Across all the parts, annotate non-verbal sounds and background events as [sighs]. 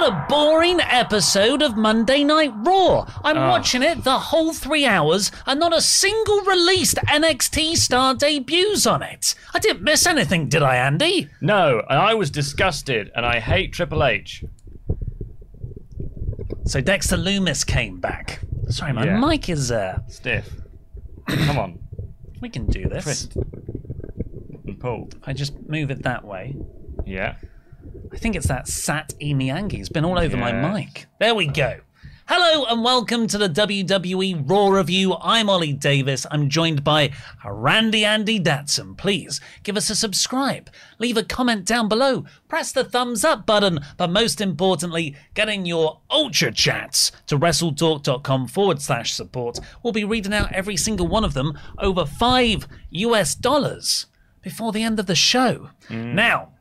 What a boring episode of Monday Night Raw. I'm Oh. watching it the whole three hours and not a single released NXT star debuts on it. I didn't miss anything, did I, Andy? No, and I was disgusted, and I hate Triple H. So Dexter Lumis came back. Sorry, my Yeah. mic is. uh Stiff. Come on, We can do this. twist and pull. I just move it that way. Yeah. I think it's that Sat E Miyagi. It's been all over my mic. There we go. Hello and welcome to the WWE Raw Review. I'm Ollie Davis. I'm joined by Randy Andy Datson. Please give us a subscribe, leave a comment down below, press the thumbs up button, but most importantly, get in your ultra chats to wrestletalk.com forward slash support. We'll be reading out every single one of them over five US dollars before the end of the show. Mm. Now,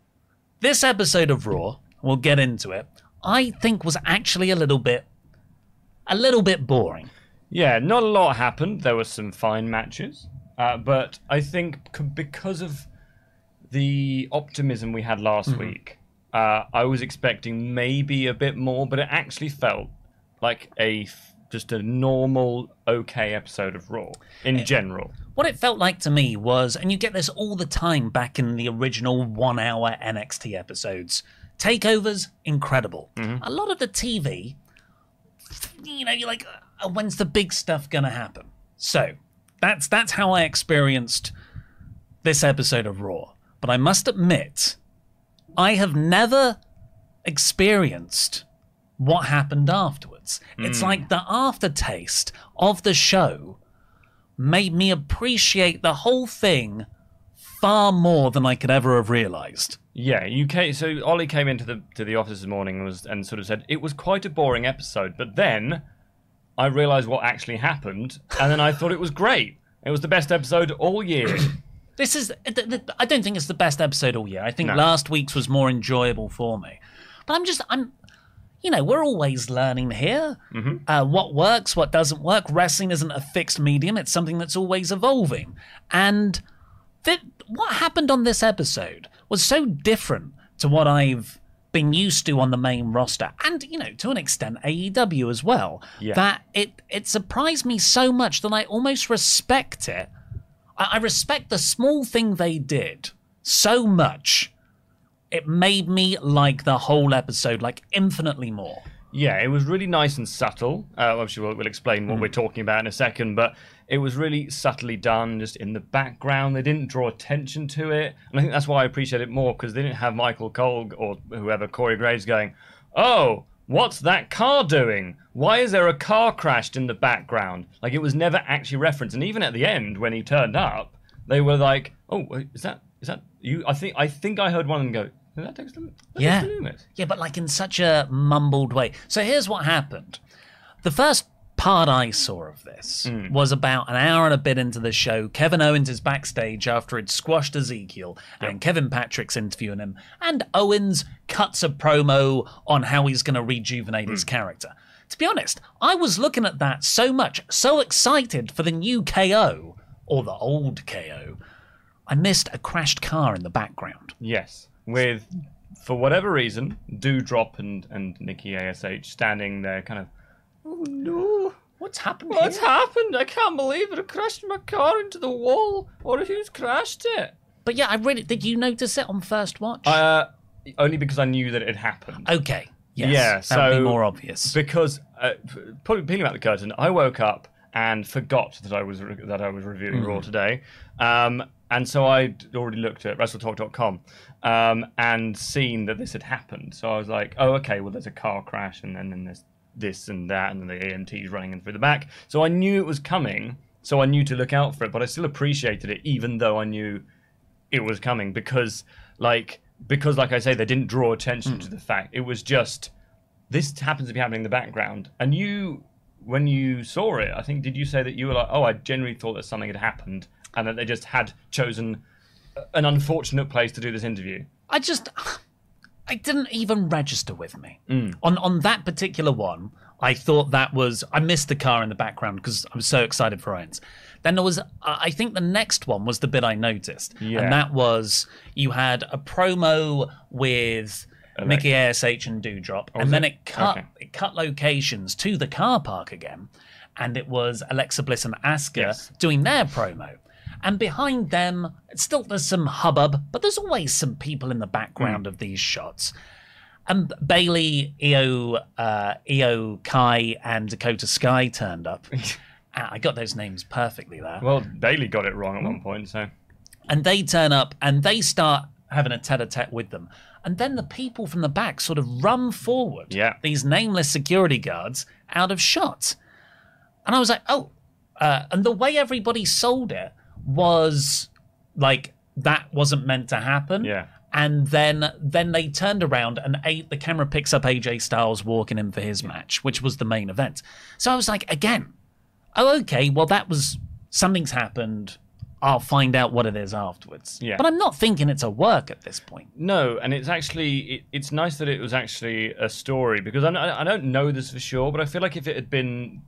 this episode of Raw, we'll get into it, I think was actually a little bit a little bit boring. Yeah, not a lot happened. There were some fine matches. Uh, but I think c- because of the optimism we had last Mm-hmm. week, uh, I was expecting maybe a bit more, but it actually felt like a f- just a normal, okay episode of Raw in general. What it felt like to me was, and you get this all the time back in the original one hour NXT episodes, takeovers, incredible. A lot of the TV, you know, you're like, uh, when's the big stuff gonna happen? So that's that's how I experienced this episode of Raw. But I must admit, I have never experienced what happened afterwards. It's hmm. like the aftertaste of the show made me appreciate the whole thing far more than I could ever have realized. Yeah, you came, so Ollie came into the to the office this morning and was and sort of said it was quite a boring episode, but then I realised what actually happened, and then I thought it was great. It was the best episode all year. [coughs] This is, th- th- I don't think it's the best episode all year. I think No. last week's was more enjoyable for me. But I'm just, I'm, you know, we're always learning here. Uh, what works, what doesn't work. Wrestling isn't a fixed medium, it's something that's always evolving. And that what happened on this episode was so different to what I've been used to on the main roster and you know to an extent AEW as well Yeah. that it it surprised me so much that I almost respect it I, I respect the small thing they did so much it made me like the whole episode like infinitely more Yeah, it was really nice and subtle. Uh, obviously, we'll, we'll explain what we're talking about in a second, but it was really subtly done, just in the background. They didn't draw attention to it, and I think that's why I appreciate it more because they didn't have Michael Cole or whoever Corey Graves going, "Oh, what's that car doing? Why is there a car crashed in the background?" Like it was never actually referenced, and even at the end when he turned up, they were like, "Oh, is that is that you?" I think I think I heard one of them go, "Is that Lu- that's Yeah. Lumis?" Yeah, but like in such a mumbled way. So here's what happened. The first part I saw of this Hmm. was about an hour and a bit into the show. Kevin Owens is backstage after he'd squashed Ezekiel, and Kevin Patrick's interviewing him, and Owens cuts a promo on how he's going to rejuvenate Hmm. his character. To be honest, I was looking at that so much, so excited for the new KO, or the old KO, I missed a crashed car in the background. Yes, with for whatever reason, Doudrop and and Nikki Ash standing there, kind of. Oh no! What's happened What's here? happened? I can't believe it! I crashed my car into the wall, or who's crashed it? But yeah, I really did. You notice it on first watch? Uh, only because I knew that it had happened. okay. Yes, Yeah, that would be so- more obvious. because uh, probably peeling back the curtain, I woke up and forgot that I was re- that I was reviewing Raw today, um, and so I'd already looked at WrestleTalk.com um, and seen that this had happened. So I was like, oh, okay, well, there's a car crash, and then, then there's this and that, and then the AMT's running in through the back. So I knew it was coming, so I knew to look out for it, but I still appreciated it, even though I knew it was coming because like because like I say they didn't draw attention to the fact it was just this happens to be happening in the background and you when you saw it I think did you say that you were like oh I genuinely thought that something had happened and that they just had chosen an unfortunate place to do this interview I just, I didn't even register with me Mm. on on that particular one. I thought that was I missed the car in the background because I was so excited for Owens. Then there was, I think the next one was the bit I noticed, Yeah. and that was you had a promo with Nikki Ash and Doudrop, and then it? it cut Okay. it cut locations to the car park again, and it was Alexa Bliss and Asuka Yes. doing their promo. And behind them, still there's some hubbub, but there's always some people in the background of these shots. And Bayley, Io, uh, Io Kai, and Dakota Sky turned up. [laughs] Ah, I got those names perfectly there. well Bayley got it wrong at one point so And they turn up and they start having a tete a tete with them. And then the people from the back sort of run forward, Yeah. these nameless security guards, out of shot. And I was like, oh. Uh, and the way everybody sold it was like that wasn't meant to happen. Yeah. And then then they turned around and a- the camera picks up AJ Styles walking in for his match, which was the main event. So I was like, again, oh okay, well that was something's happened. I'll find out what it is afterwards. Yeah. But I'm not thinking it's a work at this point. No, and it's actually it, it's nice that it was actually a story because I, I I don't know this for sure, but I feel like if it had been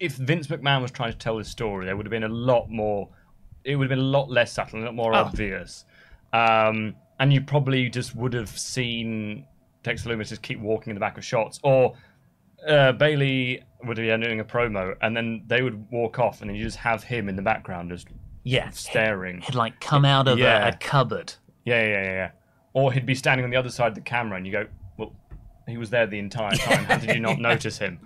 if Vince McMahon was trying to tell this story, there would have been a lot more. It would have been a lot less subtle, and a lot more Oh. obvious, um, and you probably just would have seen Dexter Lumis just keep walking in the back of shots, or uh, Bayley would be doing a promo, and then they would walk off, and then you just have him in the background just Yeah. staring. He'd like come out of Yeah. a, a cupboard. Yeah, yeah, yeah, yeah. Or he'd be standing on the other side of the camera, and you go, "Well, he was there the entire time. How did you not [laughs] notice him?"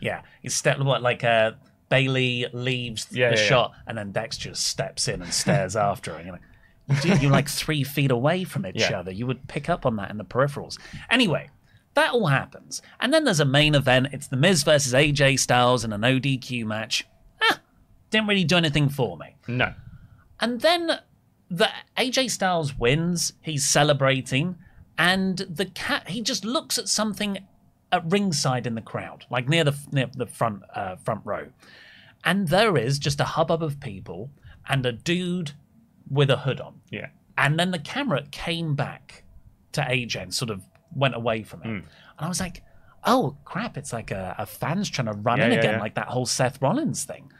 Yeah. He's step what like uh Bayley leaves Yeah, the yeah, yeah. shot and then Dex just steps in and stares [laughs] after her. And you're like, you you're like three feet away from each Yeah. other. You would pick up on that in the peripherals. Anyway, that all happens. And then there's a main event. It's The Miz versus AJ Styles in an ODQ match. Ah, didn't really do anything for me. No. And then the AJ Styles wins. He's celebrating, and the cat he just looks at something at ringside in the crowd, like near the near the front uh, front row, and there is just a hubbub of people and a dude with a hood on. Yeah. And then the camera came back to AJ and sort of went away from Hmm. him. And I was like, oh crap, it's like a, a fan's trying to run Yeah, in yeah, again, yeah. like that whole Seth Rollins thing.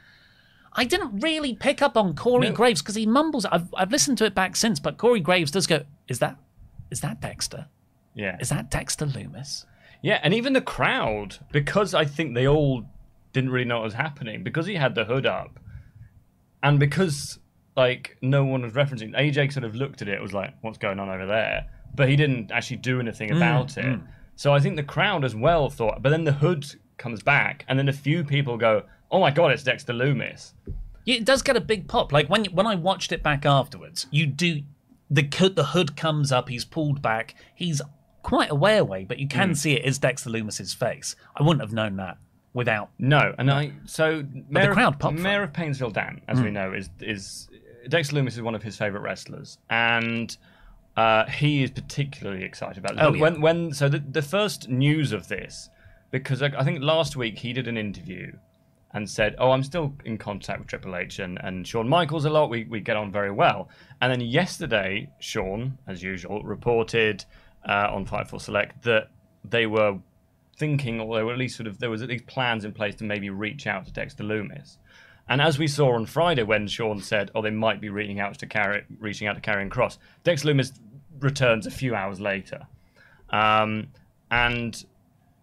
I didn't really pick up on Corey No. Graves because he mumbles. I've, I've listened to it back since, but Corey Graves does go, is that is that Dexter? Yeah. Is that Dexter Lumis? Yeah, and even the crowd, because I think they all didn't really know what was happening, because he had the hood up, and because like no one was referencing, AJ sort of looked at it, was like, "What's going on over there?" But he didn't actually do anything mm, about it. Mm. So I think the crowd as well thought. But then the hood comes back, and then a few people go, "Oh my god, it's Dexter Lumis." Yeah, It does get a big pop. Like when when I watched it back afterwards, you do the the hood comes up. He's pulled back. He's quite a way away, but you Hmm. can see it is Dexter Lumis's face. I wouldn't have known that without. No, and I so Mayor, crowd of, Mayor of Painesville Dan, as we know, is is Dexter Lumis is one of his favorite wrestlers, and uh, he is particularly excited about this. Oh, when, yeah. when when so the the first news of this, because I, I think last week he did an interview, and said, "Oh, I'm still in contact with Triple H and, and Shawn Michaels a lot. We we get on very well." And then yesterday, Sean, as usual, reported uh, on Fightful Select that they were thinking, or they were at least sort of there was at least plans in place to maybe reach out to Dexter Lumis. And as we saw on Friday, when Sean said, "Oh, they might be reaching out to carry, reaching out to Karrion Kross," Dexter Lumis returns a few hours later, um, and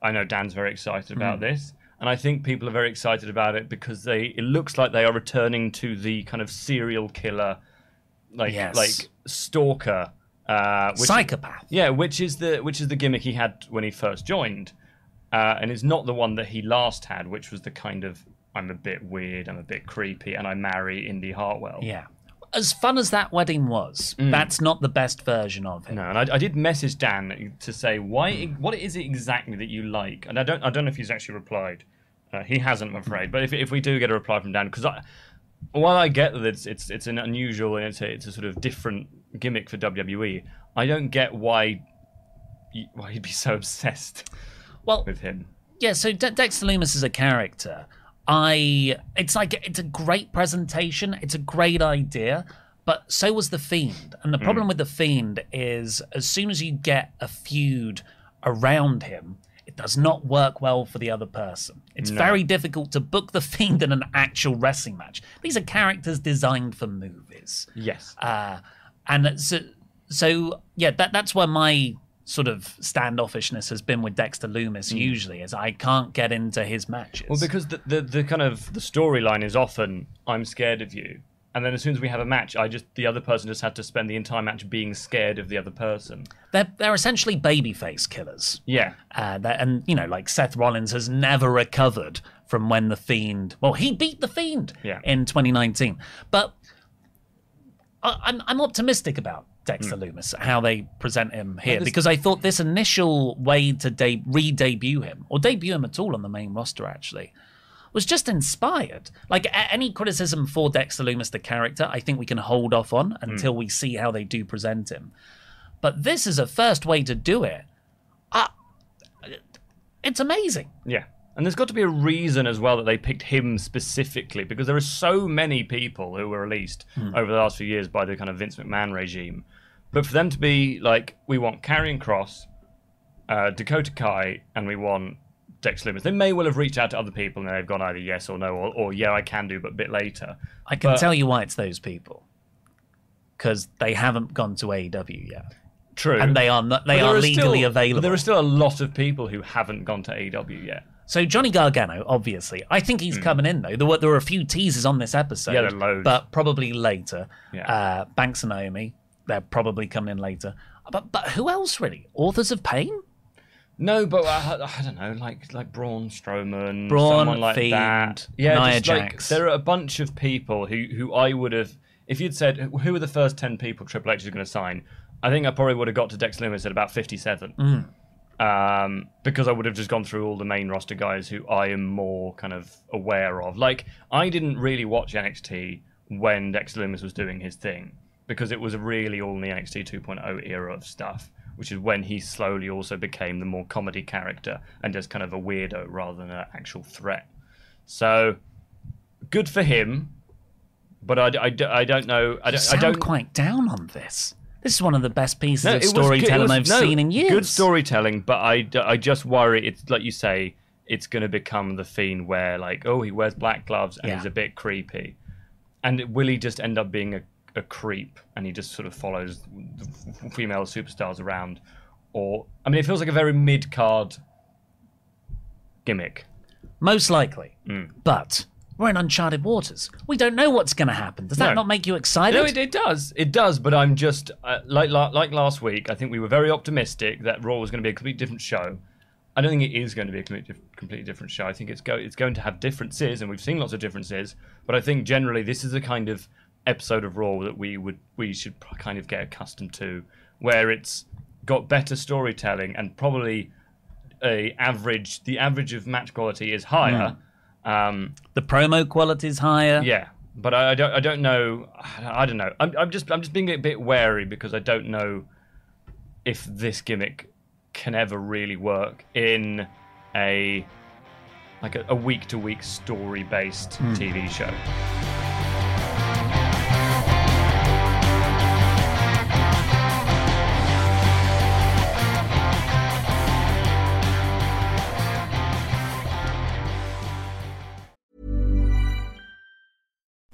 I know Dan's very excited about this, and I think people are very excited about it because they it looks like they are returning to the kind of serial killer, like Yes. like stalker, uh, which, Psychopath. yeah, which is the which is the gimmick he had when he first joined, uh, and it's not the one that he last had, which was the kind of I'm a bit weird, I'm a bit creepy, and I marry Indy Hartwell. Yeah. As fun as that wedding was, that's not the best version of him. No, and I, I did message Dan to say why, what is it exactly that you like, and I don't, I don't know if he's actually replied. Uh, he hasn't, I'm afraid. But if, if we do get a reply from Dan, because I, while I get that it's it's it's an unusual and it's a, it's a sort of different gimmick for WWE, I don't get why y- why he'd be so obsessed Well, with him. yeah. So De- Dexter Lumis is a character. I. It's like it's a great presentation. It's a great idea. But so was the Fiend, and the problem with the Fiend is as soon as you get a feud around him, it does not work well for the other person. It's very difficult to book the Fiend in an actual wrestling match. These are characters designed for movies. Yes. Uh, and so, so yeah, that that's where my sort of standoffishness has been with Dexter Lumis. Usually, is I can't get into his matches. Well, because the, the, the kind of the storyline is often I'm scared of you, and then as soon as we have a match, I just the other person just had to spend the entire match being scared of the other person. they're they're essentially babyface killers. Yeah, Uh, and you know, like Seth Rollins has never recovered from when the Fiend. Well, he beat the Fiend Yeah. in 2019, but I'm I'm optimistic about Hmm. Dexter Lumis how they present him here because I thought this initial way to de- re-debut him or debut him at all on the main roster actually was just inspired. Like a- any criticism for Dexter Lumis, the character, I think we can hold off on until we see how they do present him. But this is a first way to do it. Uh, it's amazing. yeah. And there's got to be a reason as well that they picked him specifically because there are so many people who were released over the last few years by the kind of Vince McMahon regime. But for them to be like, we want Karrion Kross, uh, Dakota Kai, and we want Dex Lumis. They may well have reached out to other people and they've gone either yes or no, or, or yeah, I can do, but a bit later. I can But- tell you why it's those people. Because they haven't gone to AEW yet. True. And they are not, they are are legally still- available. There are still a lot of people who haven't gone to AEW yet. So Johnny Gargano, obviously, I think he's coming in though. There were there were a few teasers on this episode. Yeah, there are loads. but probably later. Yeah. Uh, Banks and Naomi, they're probably coming in later. But but who else really? Authors of Pain? No, but I, I don't know, like like Braun Strowman, Braun, someone like Fiend, that. Yeah, Nia just like there are a bunch of people who who I would have. If you'd said who are the first ten people Triple H is going to sign, I think I probably would have got to Dex Lumis at about fifty-seven. Mm. Um, because I would have just gone through all the main roster guys who I am more kind of aware of. Like I didn't really watch NXT when Dex Lumis was doing his thing because it was really all in the NXT 2.0 era of stuff, which is when he slowly also became the more comedy character and just kind of a weirdo rather than an actual threat. So good for him, but I, I, I don't know. I don't. I sound don't quite down on this. This is one of the best pieces no, of storytelling I've no, seen in years. Good storytelling, but I, I just worry it's like you say, it's going to become the fiend where like, oh, he wears black gloves and Yeah. he's a bit creepy, and will he just end up being a, a creep and he just sort of follows the female superstars around, or I mean, it feels like a very mid card gimmick. Most likely. Mm. But we're in uncharted waters. We don't know what's going to happen. Does that No. not make you excited? No, it, it does. It does. But I'm just uh, like like last week. I think we were very optimistic that Raw was going to be a completely different show. I don't think it is going to be a completely, completely different show. I think it's go it's going to have differences, and we've seen lots of differences. But I think generally this is a kind of episode of Raw that we would we should kind of get accustomed to, where it's got better storytelling and probably a average. The average of match quality is higher. Um, the promo quality is higher. yeah, but I, I don't. I don't know. I don't know. I'm, I'm just. I'm just being a bit wary because I don't know if this gimmick can ever really work in a like a, a week-to-week story-based TV show.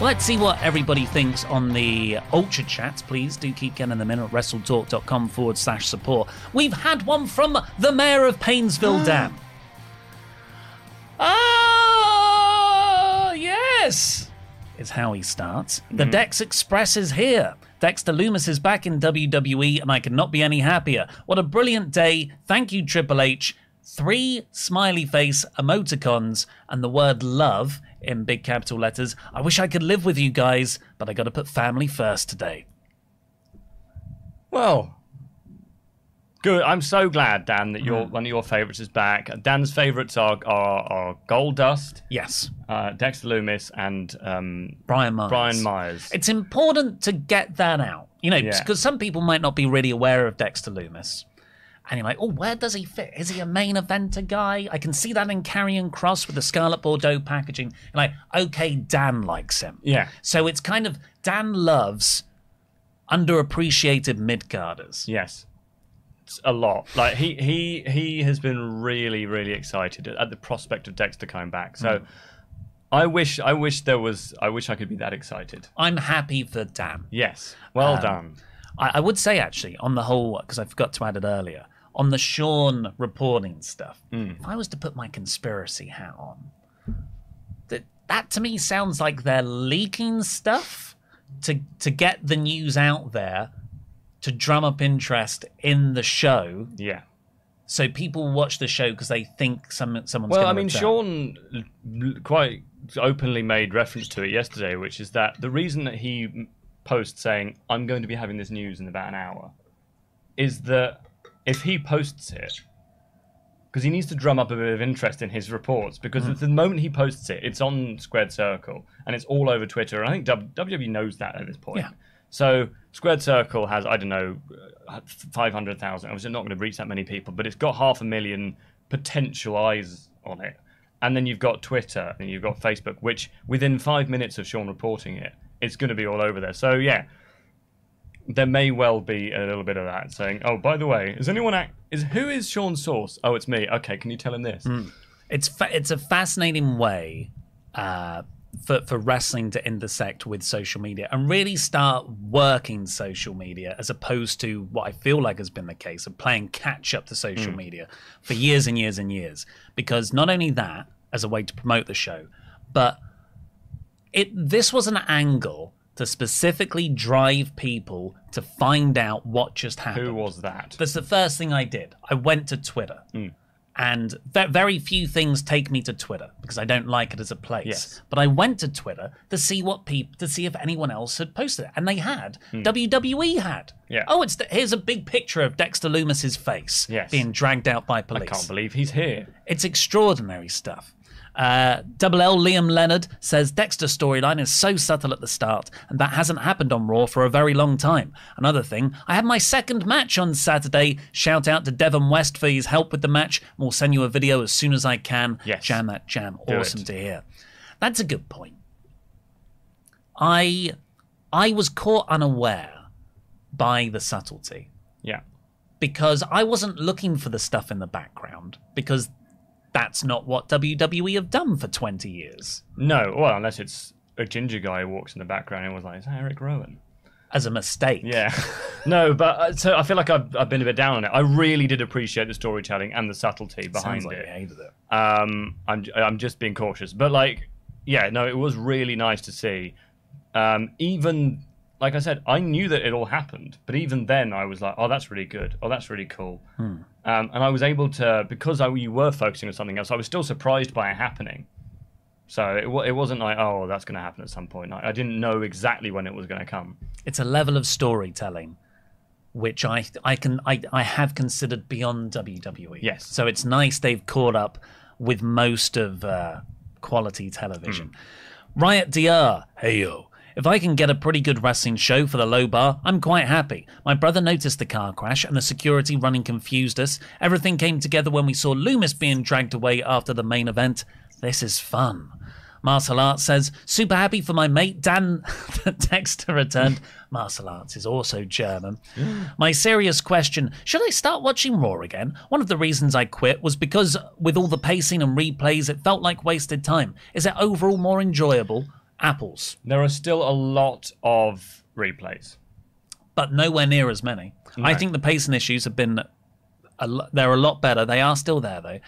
Let's see what everybody thinks on the Ultra chats. Please do keep getting them in at wrestletalk.com forward slash support. We've had one from the mayor of Painesville [gasps] Dan. Ah, yes, is how he starts. The Dex Express is here. Dexter Lumis is back in WWE, and I could not be any happier. What a brilliant day. Thank you, Triple H. Three smiley face emoticons and the word love in big capital letters. I wish I could live with you guys, but I gotta put family first today. Well, good. I'm so glad, Dan, that your one of your favourites is back. Dan's favourites are are, are Goldust, Yes, uh, Dexter Lumis, and um, Brian Myers. Brian Myers. It's important to get that out, you know, Yeah. because some people might not be really aware of Dexter Lumis. And you're like, oh, where does he fit? Is he a main eventer guy? I can see that in Karrion Kross with the Scarlett Bordeaux packaging. And like, okay, Dan likes him. Yeah. So it's kind of Dan loves underappreciated mid-carders. Yes. It's a lot. Like he he he has been really really excited at, the prospect of Dexter coming back. So I wish I wish there was I wish I could be that excited. I'm happy for Dan. Yes. Well Um, done. I, I would say actually on the whole because I forgot to add it earlier on the Sean reporting stuff. Hmm. If I was to put my conspiracy hat on, that that to me sounds like they're leaking stuff to to get the news out there to drum up interest in the show, Yeah. so people watch the show because they think some someone's. Well, I mean, return. Sean quite openly made reference to it yesterday, which is that the reason that he posts saying, I'm going to be having this news in about an hour, is that if he posts it, because he needs to drum up a bit of interest in his reports. Because at the moment he posts it, it's on Squared Circle and it's all over Twitter. And I think WWE knows that at this point. Yeah. So Squared Circle has I don't know, five hundred thousand. Obviously not going to reach that many people, but it's got half a million potential eyes on it. And then you've got Twitter and you've got Facebook, which within five minutes of Sean reporting it, it's going to be all over there. So yeah, there may well be a little bit of that saying, "Oh, by the way, is anyone act- is who is Sean source? Oh, it's me. Okay, can you tell him this?" it's fa- it's a fascinating way uh, for for wrestling to intersect with social media and really start working social media as opposed to what I feel like has been the case of playing catch up to social media for years and years and years. Because not only that as a way to promote the show, but it this was an angle to specifically drive people to find out what just happened. Who was that? That's the first thing I did. I went to Twitter. Hmm. And very few things take me to Twitter because I don't like it as a place. Yes. But I went to Twitter to see what people to see if anyone else had posted it, and they had. Hmm. WWE had. Yeah. Oh, it's here's a big picture of Dexter Lumis's face Yes. being dragged out by police. I can't believe he's here. It's extraordinary stuff. Uh, Double L Liam Leonard says Dexter's storyline is so subtle at the start, and that hasn't happened on Raw for a very long time. Another thing, I had my second match on Saturday. Shout out to Devon West for his help with the match. We'll send you a video as soon as I can. Yes. Jam that jam. Do awesome it. to hear. That's a good point. I I was caught unaware by the subtlety Yeah. because I wasn't looking for the stuff in the background because that's not what WWE have done for 20 years No, well, unless it's a ginger guy who walks in the background and was like, "Is that Eric Rowan?" as a mistake. Yeah. [laughs] no, but uh, so I feel like I've, I've been a bit down on it. I really did appreciate the storytelling and the subtlety behind Sounds like it. you hated it. Um, I'm I'm just being cautious, but like, yeah, no, it was really nice to see. Um, even like I said, I knew that it all happened, but even then, I was like, oh, that's really good. Oh, that's really cool. Um, and I was able to because I, you were focusing on something else. I was still surprised by it happening. So it, it wasn't like, oh, that's going to happen at some point. I, I didn't know exactly when it was going to come. It's a level of storytelling which I I can I, I have considered beyond WWE. Yes. So it's nice they've caught up with most of uh, quality television. Riot DR, hey yo. If I can get a pretty good wrestling show for the low bar, I'm quite happy. My brother noticed the car crash and the security running confused us. Everything came together when we saw Lumis being dragged away after the main event. This is fun. Martial Arts says, super happy for my mate Dan [laughs] that Dexter returned. Martial Arts is also German. [gasps] my serious question should I start watching Raw again? One of the reasons I quit was because, with all the pacing and replays, it felt like wasted time. Is it overall more enjoyable? Apples, There are still a lot of replays. but nowhere near as many. I think the pacing issues have been, a lo- they're a lot better. They are still there, though.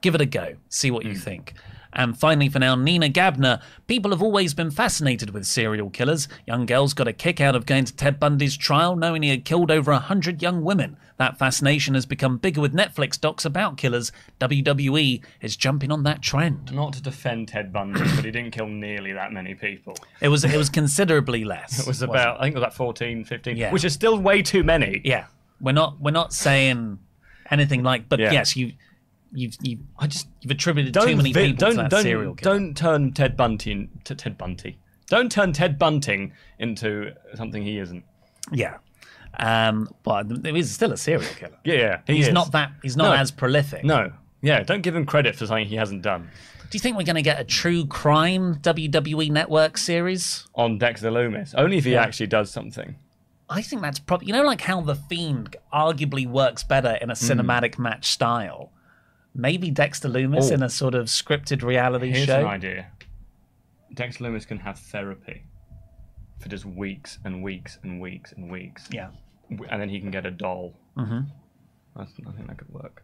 Give it a go. See what you hmm. think. And finally, for now, Nina Gabner. People have always been fascinated with serial killers. Young girls got a kick out of going to Ted Bundy's trial, knowing he had killed over a hundred young women. That fascination has become bigger with Netflix docs about killers. WWE is jumping on that trend. Not to defend Ted Bundy, but he didn't kill nearly that many people. It was it was considerably less. It was about, I think it was about 14, 15, Yeah. which is still way too many. Yeah, we're not we're not saying anything like, but Yeah. yes, you you've you I just you've attributed don't too many vi- people don't to that don't, serial killer. don't turn Ted Bunty in, to Ted Bunty. Don't turn Ted Bunting into something he isn't. Yeah. Um, but he's still a serial killer. [laughs] Yeah, yeah he he's is. not that. He's not No. as prolific. No, yeah, don't give him credit for something he hasn't done. Do you think we're going to get a true crime WWE Network series? On Dexter Lumis, only if he Yeah. actually does something. I think that's probably you know like how the Fiend arguably works better in a Hmm. cinematic match style. Maybe Dexter Lumis Oh. in a sort of scripted reality Here's show. an idea. Dexter Lumis can have therapy for just weeks and weeks and weeks and weeks. Yeah. and then he can get a doll. Mm-hmm. I think that could work.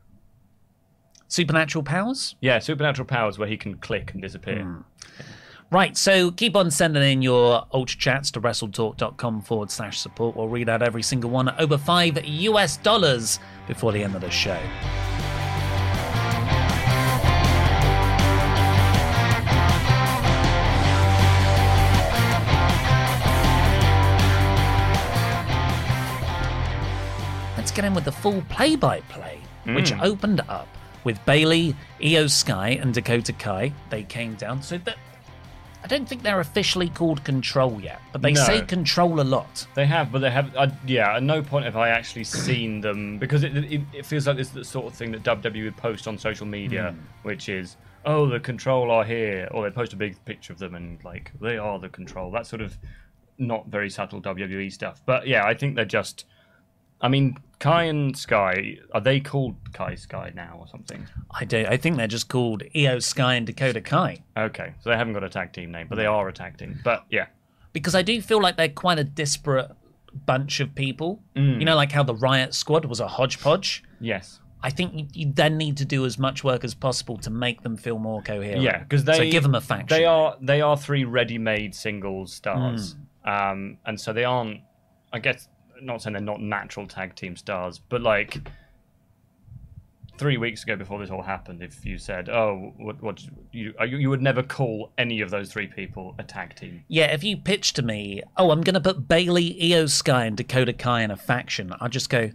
Supernatural powers? Yeah, supernatural powers where he can click and disappear. Hmm. Right, so keep on sending in your ultra chats to wrestletalk.com forward slash support. We'll read out every single one over five US dollars before the end of the show. Let's get in with the full play by play, which opened up with Bayley, Io Sky, and Dakota Kai. They came down. So that I don't think they're officially called Control yet, but they No. say Control a lot. They have, but they have. Uh, yeah, at no point have I actually seen them because it, it, it feels like this is the sort of thing that WWE would post on social media, which is, oh, the control are here, or they post a big picture of them and like they are the control. That sort of not very subtle WWE stuff. But yeah, I think they're just. I mean, Kai and Sky are they called Kai Sky now or something? I do. I think they're just called Io Sky and Dakota Kai. Okay, so they haven't got a tag team name, but they are a tag team. But yeah, because I do feel like they're quite a disparate bunch of people. You know, like how the Riot Squad was a hodgepodge. yes. I think you, you then need to do as much work as possible to make them feel more coherent. Yeah, because they so give them a faction. They are they are three ready-made singles stars, Hmm. um, and so they aren't. I guess not saying they're not natural tag team stars, but like three weeks ago before this all happened, if you said, "Oh, what, what you, you you would never call any of those three people a tag team," Yeah, if you pitch to me, oh, I'm going to put Bayley, Io Sky, and Dakota Kai in a faction, I'll just go,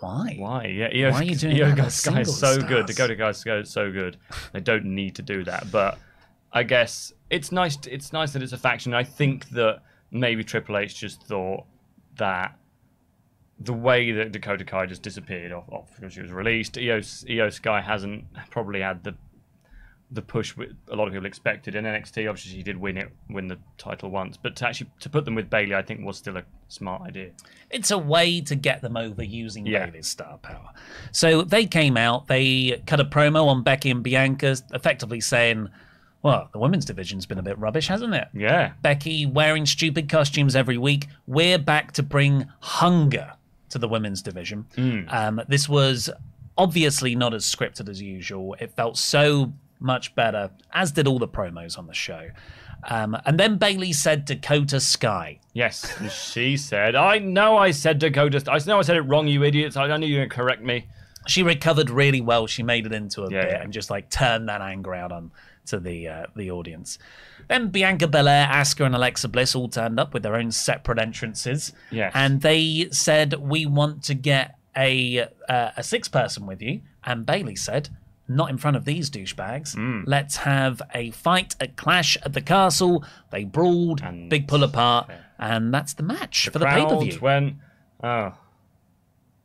why? Why? Yeah, Io, Why are you doing Io that Sky is so good. stars? Dakota Kai is so good. They don't need to do that, but I guess it's nice. It's nice that it's a faction. I think that maybe Triple H just thought that the way that Dakota Kai just disappeared off, off because she was released, Io, Io Sky hasn't probably had the the push a lot of people expected. In NXT, obviously, she did win it, win the title once, but to actually to put them with Bayley, I think was still a smart idea. It's a way to get them over using Yeah. Bayley's star power. So they came out, they cut a promo on Becky and Bianca, effectively saying, well, the women's division's been a bit rubbish, hasn't it? Yeah, Becky wearing stupid costumes every week. We're back to bring hunger to the women's division. Um, this was obviously not as scripted as usual. It felt so much better, as did all the promos on the show. Um, and then Bayley said Dakota Sky. Yes, she said, "I know I said Dakota. I know I said it wrong, you idiots. I knew you were gonna correct me." She recovered really well. She made it into a Yeah, bit yeah. and just like turned that anger out on to the uh, the audience. Then Bianca Belair, Asuka, and Alexa Bliss all turned up with their own separate entrances. Yes. and they said we want to get a uh, a six person with you. And Bayley said, not in front of these douchebags. Hmm. Let's have a fight at Clash at the Castle. They brawled, And- big pull apart, and that's the match for the pay per view. went, "Oh,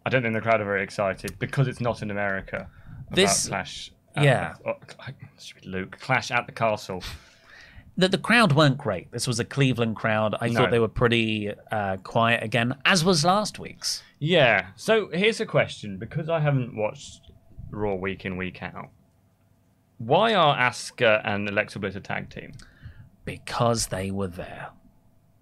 I don't think the crowd are very excited because it's not in America." about This- clash. At yeah. oh, stupid Luke. Clash at the castle. the, the crowd weren't great. This was a Cleveland crowd. I No. thought they were pretty uh, quiet again, as was last week's. Yeah. So here's a question because I haven't watched Raw week in week out. Why are Asuka and Alexa Bliss a tag team? Because they were there.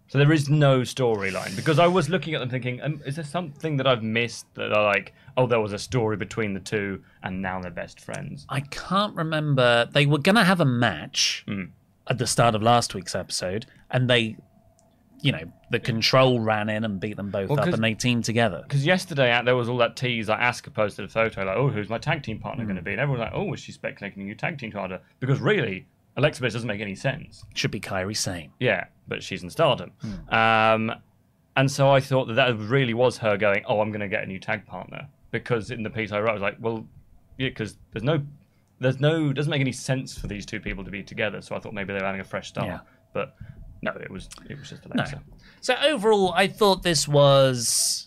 So there is no storyline because I was looking at them thinking, um, is there something that I've missed that are like, oh, there was a story between the two and now they're best friends? I can't remember. They were going to have a match Hmm. at the start of last week's episode, and they, you know, the control ran in and beat them both Well, up, and they teamed together. Because yesterday uh, there was all that tease. Like Asuka posted a photo, like, "Oh, who's my tag team partner Hmm. going to be?" And everyone's like, "Oh, is she speculating a new tag team partner?" Because really, Alexa Bliss doesn't make any sense. Should be Kairi Sane. Yeah, but she's in Stardom. Hmm. Um, and so I thought that that really was her going, "Oh, I'm going to get a new tag partner." Because in the piece I wrote, I was like, "Well, yeah, because there's no, there's no, doesn't make any sense for these two people to be together." So I thought maybe they were having a fresh start. Yeah. But no, it was it was just Alexa. So overall, I thought this was.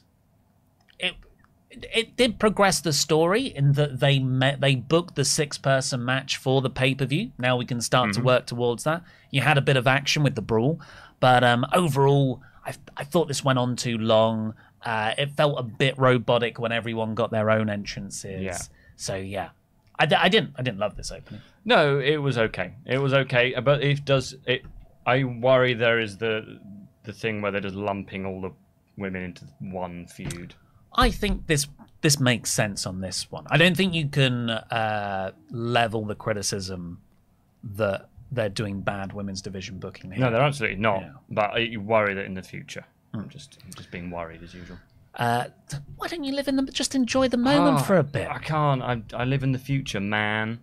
It did progress the story in that they met, they booked the six person match for the pay per view. Now we can start to work towards that. You had a bit of action with the brawl, but um, overall, I, I thought this went on too long. Uh, it felt a bit robotic when everyone got their own entrances. Yeah. So yeah, I, d- I didn't I didn't love this opening. No, it was okay. It was okay, but it does it. I worry there is the the thing where they're just lumping all the women into one feud. I think this this makes sense on this one. I don't think you can uh, level the criticism that they're doing bad women's division booking here. No, they're absolutely not. Yeah. But you worry that in the future, I'm just I'm just being worried as usual. Uh, why don't you live in the just enjoy the moment Ah, for a bit? I can't. I I live in the future, man.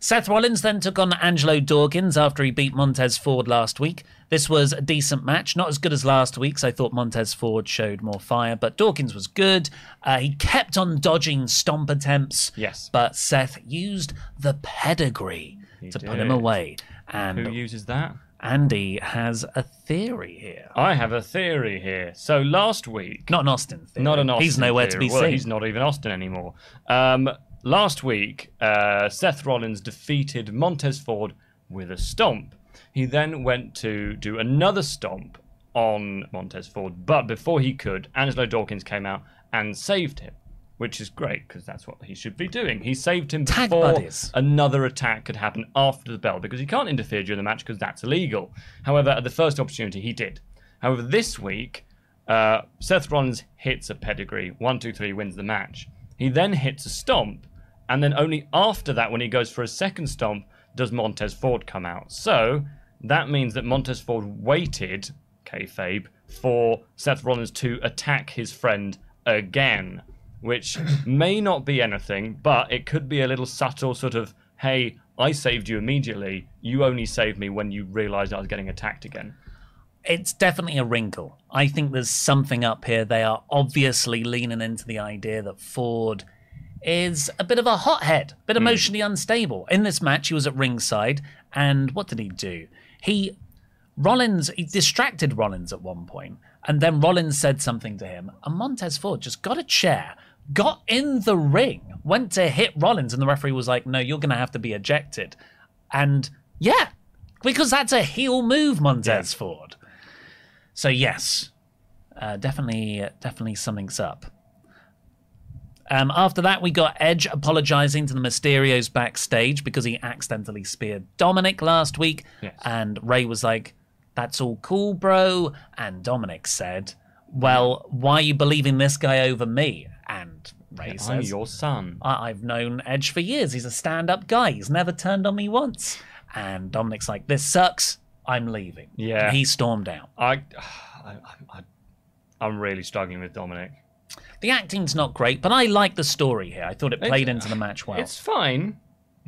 Seth Rollins then took on Angelo Dawkins after he beat Montez Ford last week. This was a decent match, not as good as last week's. I thought Montez Ford showed more fire, but Dawkins was good. Uh, he kept on dodging stomp attempts. Yes. But Seth used the pedigree to put him away. And Who uses that? Andy has a theory here. I have a theory here. So last week, Not an Austin theory. not an Austin. He's nowhere to be well, seen. He's not even Austin anymore. Um, last week, uh, Seth Rollins defeated Montez Ford with a stomp. He then went to do another stomp on Montez Ford, but before he could, Angelo Dawkins came out and saved him, which is great because that's what he should be doing. He saved him Tag before buddies. another attack could happen after the bell because he can't interfere during the match because that's illegal. However, at the first opportunity, he did. However, this week, uh, Seth Rollins hits a pedigree. One, two, three, wins the match. He then hits a stomp, and then only after that, when he goes for a second stomp, does Montez Ford come out. So that means that Montez Ford waited, kayfabe, for Seth Rollins to attack his friend again, which may not be anything, but it could be a little subtle sort of, hey, I saved you immediately. You only saved me when you realized I was getting attacked again. it's definitely a wrinkle. I think there's something up here. They are obviously leaning into the idea that Ford is a bit of a hothead, a bit emotionally unstable. In this match, he was at ringside, and what did he do? He Rollins he distracted Rollins at one point, and then Rollins said something to him, and Montez Ford just got a chair, got in the ring, went to hit Rollins, and the referee was like, "No, you're going to have to be ejected." And yeah, because that's a heel move, Montez Ford. So yes, uh, definitely, definitely something's up. Um, after that, we got Edge apologizing to the Mysterios backstage because he accidentally speared Dominic last week, Yes. and Rey was like, "That's all cool, bro." And Dominic said, "Well, why are you believing this guy over me?" And Rey says, I'm your son. I- I've known Edge for years. He's a stand up guy. He's never turned on me once. And Dominic's like, this sucks. I'm leaving. Yeah. And he stormed out. I, [sighs] I, I, I'm really struggling with Dominic. The acting's not great, but I like the story here. I thought it played It's- into the match well. It's fine,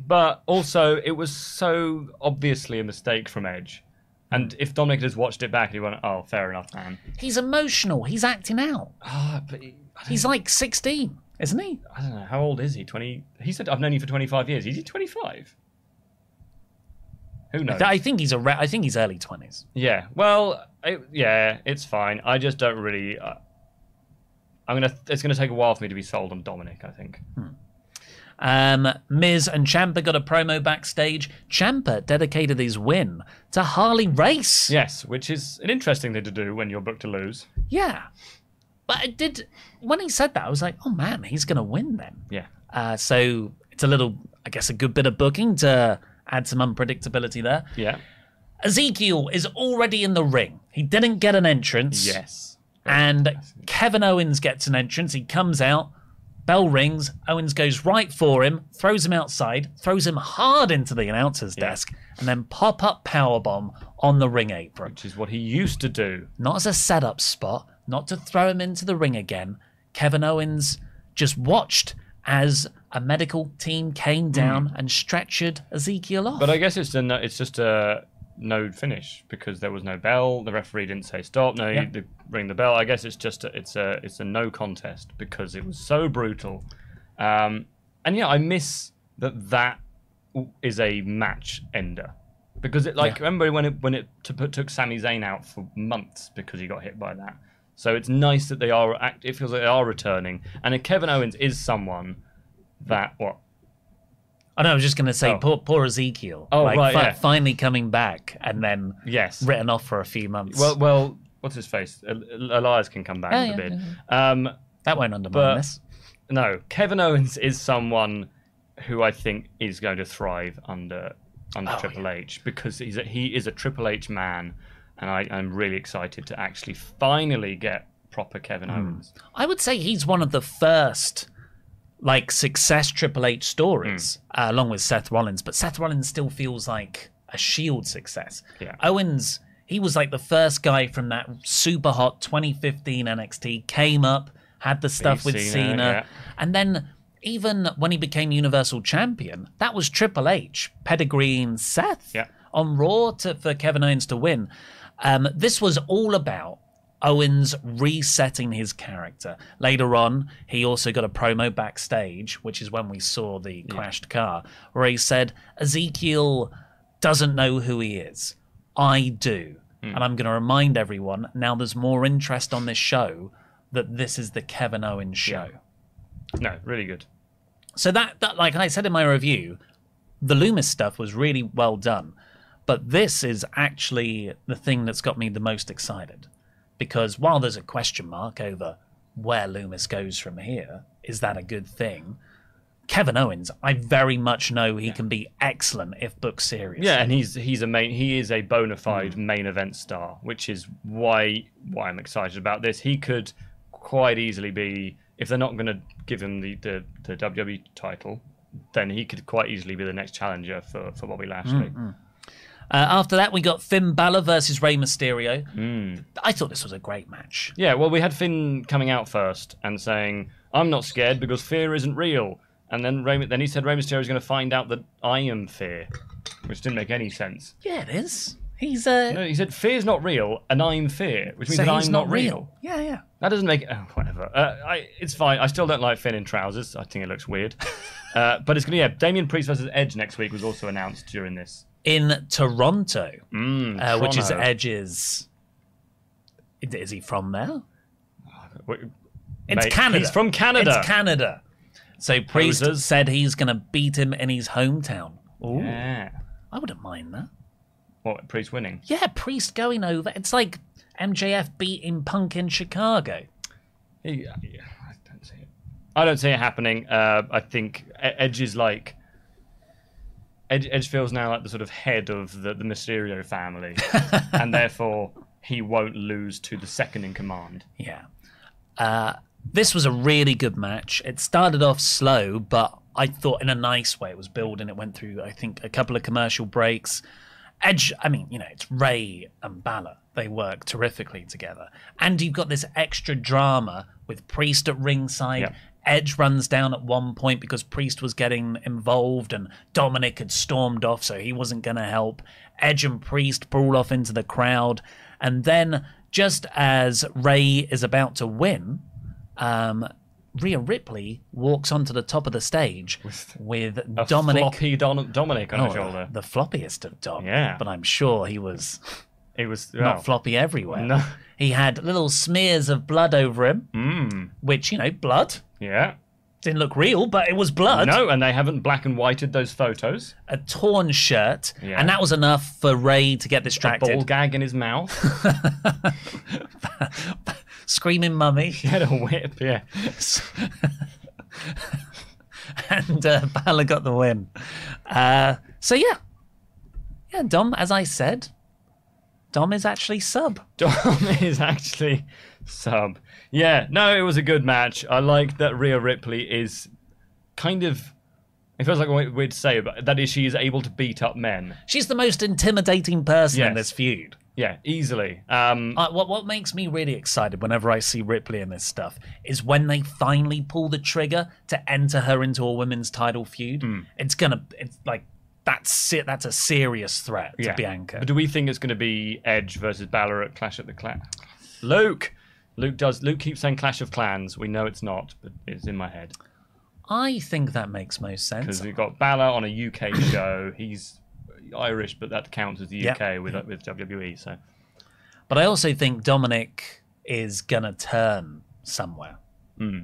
but also it was so obviously a mistake from Edge. And if Dominic just watched it back, he went, "Oh, fair enough, man." He's emotional. He's acting out. Ah, but he, He's like 16, isn't he? I don't know how old is he? Twenty? He said, "I've known you for 25 years." Is he 25? Who knows? I think he's a. Re- I think he's early 20s. Yeah. Well, it, yeah, it's fine. I just don't really. Uh, I'm gonna. It's gonna take a while for me to be sold on Dominic. I think. Um, Miz and Ciampa got a promo backstage. Ciampa dedicated his win to Harley Race. Yes, which is an interesting thing to do when you're booked to lose. Yeah. But it did when he said that, I was like, oh man, he's gonna win then. Yeah. Uh, so it's a little, I guess, a good bit of booking to add some unpredictability there. Yeah. Ezekiel is already in the ring. He didn't get an entrance. Yes. And Kevin Owens gets an entrance. He comes out, bell rings. Owens goes right for him, throws him outside, throws him hard into the announcer's Yeah. desk, and then pop up powerbomb on the ring apron. Which is what he used to do. Not as a setup spot, not to throw him into the ring again. Kevin Owens just watched as a medical team came down and stretchered Ezekiel off. Hmm. But I guess it's a it's just a no finish because there was no bell. The referee didn't say stop. No, Yeah. you ring the bell. I guess it's just a, it's a it's a no contest because it was so brutal. Um, and yeah, I miss that that is a match ender because it like Yeah. remember when it when it t- put, took Sami Zayn out for months because he got hit by that. So it's nice that they are act. It feels like they are returning, and Kevin Owens is someone that what I know, I was just going to say, Oh. poor, poor Ezekiel. Oh, like, right, fi- yeah. finally coming back and then yes written off for a few months. Well, well, what's his face? Elias can come back Yeah, in a yeah, bit. Um, that won't undermine this. no, Kevin Owens is someone who I think is going to thrive under under Oh, Triple H because he's a, he is a Triple H man, and I, I'm really excited to actually finally get proper Kevin Hmm. Owens. I would say he's one of the first like success Triple H stories, Hmm. uh, along with Seth Rollins. But Seth Rollins still feels like a Shield success. Yeah. Owens, he was like the first guy from that super hot 2015 NXT, came up, had the stuff with Cena, yeah. and then even when he became Universal Champion, that was Triple H, Pedigree and Seth Yeah. on Raw to, for Kevin Owens to win. Um, this was all about Owens resetting his character. Later on, he also got a promo backstage, which is when we saw the crashed car, where he said, Ezekiel doesn't know who he is. I do. Hmm. And I'm going to remind everyone now there's more interest on this show that this is the Kevin Owens show. No, really good. So that, that, like I said in my review, the Lumis stuff was really well done. But this is actually the thing that's got me the most excited. Because while there's a question mark over where Lumis goes from here, is that a good thing? Kevin Owens, I very much know he can be excellent if booked seriously. Yeah, and he's he's a main he is a bona fide hmm. main event star, which is why why I'm excited about this. He could quite easily be if they're not going to give him the, the the WWE title, then he could quite easily be the next challenger for for Bobby Lashley. Hmm, hmm. Uh, after that, we got Finn Balor versus Rey Mysterio. Hmm. I thought this was a great match. Yeah, well, we had Finn coming out first and saying, "I'm not scared because fear isn't real." And then Rey, then he said Rey Mysterio is going to find out that I am fear, which didn't make any sense. Yeah, it is. He's uh, No, he said fear's not real and I'm fear, which means so that I'm not real. Yeah, yeah. That doesn't make oh, whatever. Uh, I, it's fine. I still don't like Finn in trousers. I think it looks weird. [laughs] uh, but it's gonna yeah. Damien Priest versus Edge next week was also announced during this. In Toronto, Mm, uh, which is Edge's. Is he from there? Wait, It's mate, Canada. He's from Canada. It's Canada. So Priest said he's going to beat him in his hometown. Ooh, Yeah. I wouldn't mind that. What Priest winning? Yeah, Priest going over. It's like MJF beating Punk in Chicago. He- yeah, I don't see it. I don't see it happening. Uh, I think Edge is like. Edge, Edge feels now like the sort of head of the, the Mysterio family, [laughs] and therefore he won't lose to the second in command. Yeah. Uh, this was a really good match. It started off slow, but I thought in a nice way. It was building. It went through, I think, a couple of commercial breaks. Edge, I mean, you know, it's Rey and Balor. They work terrifically together. And you've got this extra drama with Priest at ringside. Yeah. Edge runs down at one point because Priest was getting involved and Dominic had stormed off, so he wasn't going to help. Edge and Priest brawl off into the crowd. And then, just as Rey is about to win, um, Rhea Ripley walks onto the top of the stage with, Dominic. floppy Don- Dominic on Oh, her shoulder. the floppiest of Dom. Yeah. But I'm sure he was It was not floppy everywhere. No. He had little smears of blood over him, Mm, which, you know, blood. yeah. Didn't look real, but it was blood. No, and they haven't black and whited those photos. A torn shirt. Yeah. And that was enough for Rey to get A distracted. ball gag in his mouth. [laughs] Screaming mummy. he had a whip. Yeah. [laughs] and uh, Balor got the win. Uh, so, yeah. Yeah, Dom, as I said, Dom is actually sub. [laughs] Dom is actually sub. Yeah, no, it was a good match. I like that Rhea Ripley is kind of. It feels like a weird to say, but that is she is able to beat up men. She's the most intimidating person in this feud. Yeah, easily. Um, Uh, what what makes me really excited whenever I see Ripley in this stuff is when they finally pull the trigger to enter her into a women's title feud. Hmm. It's gonna it's like that's it. That's a serious threat yeah. to Bianca. But do we think it's going to be Edge versus Balor at Clash at the Clans? Luke. Luke does. Luke keeps saying Clash of Clans. We know it's not, but it's in my head I think that makes most sense. because we've got Balor on a UK [coughs] show. He's Irish, but that counts as the Yeah. UK with with WWE. So But I also think Dominic is gonna turn somewhere. Hmm.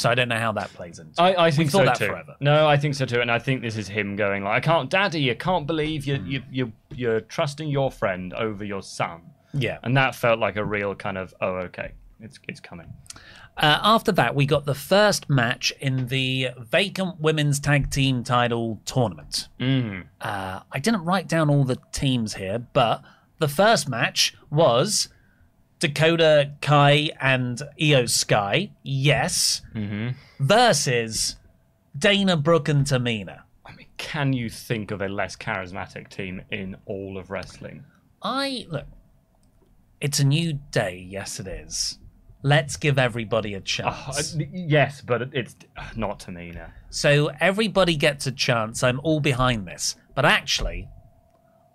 So I don't know how that plays into. I, I think thought so that too. forever. No, I think so too, and I think this is him going like, "I can't, Daddy, I can't believe you, you, you, you're trusting your friend over your son," Yeah. and that felt like a real kind of, "Oh, okay, it's it's coming." Uh, after that, we got the first match in the vacant women's tag team title tournament. Mm. Uh, I didn't write down all the teams here, but the first match was Dakota Kai and Iyo Sky, yes, Mm-hmm. versus Dana Brooke and Tamina. I mean, can you think of a less charismatic team in all of wrestling? I look. It's a new day. Yes, it is. let's give everybody a Uh, chance. yes, but it's uh, not Tamina. So everybody gets a chance. I'm all behind this. But actually,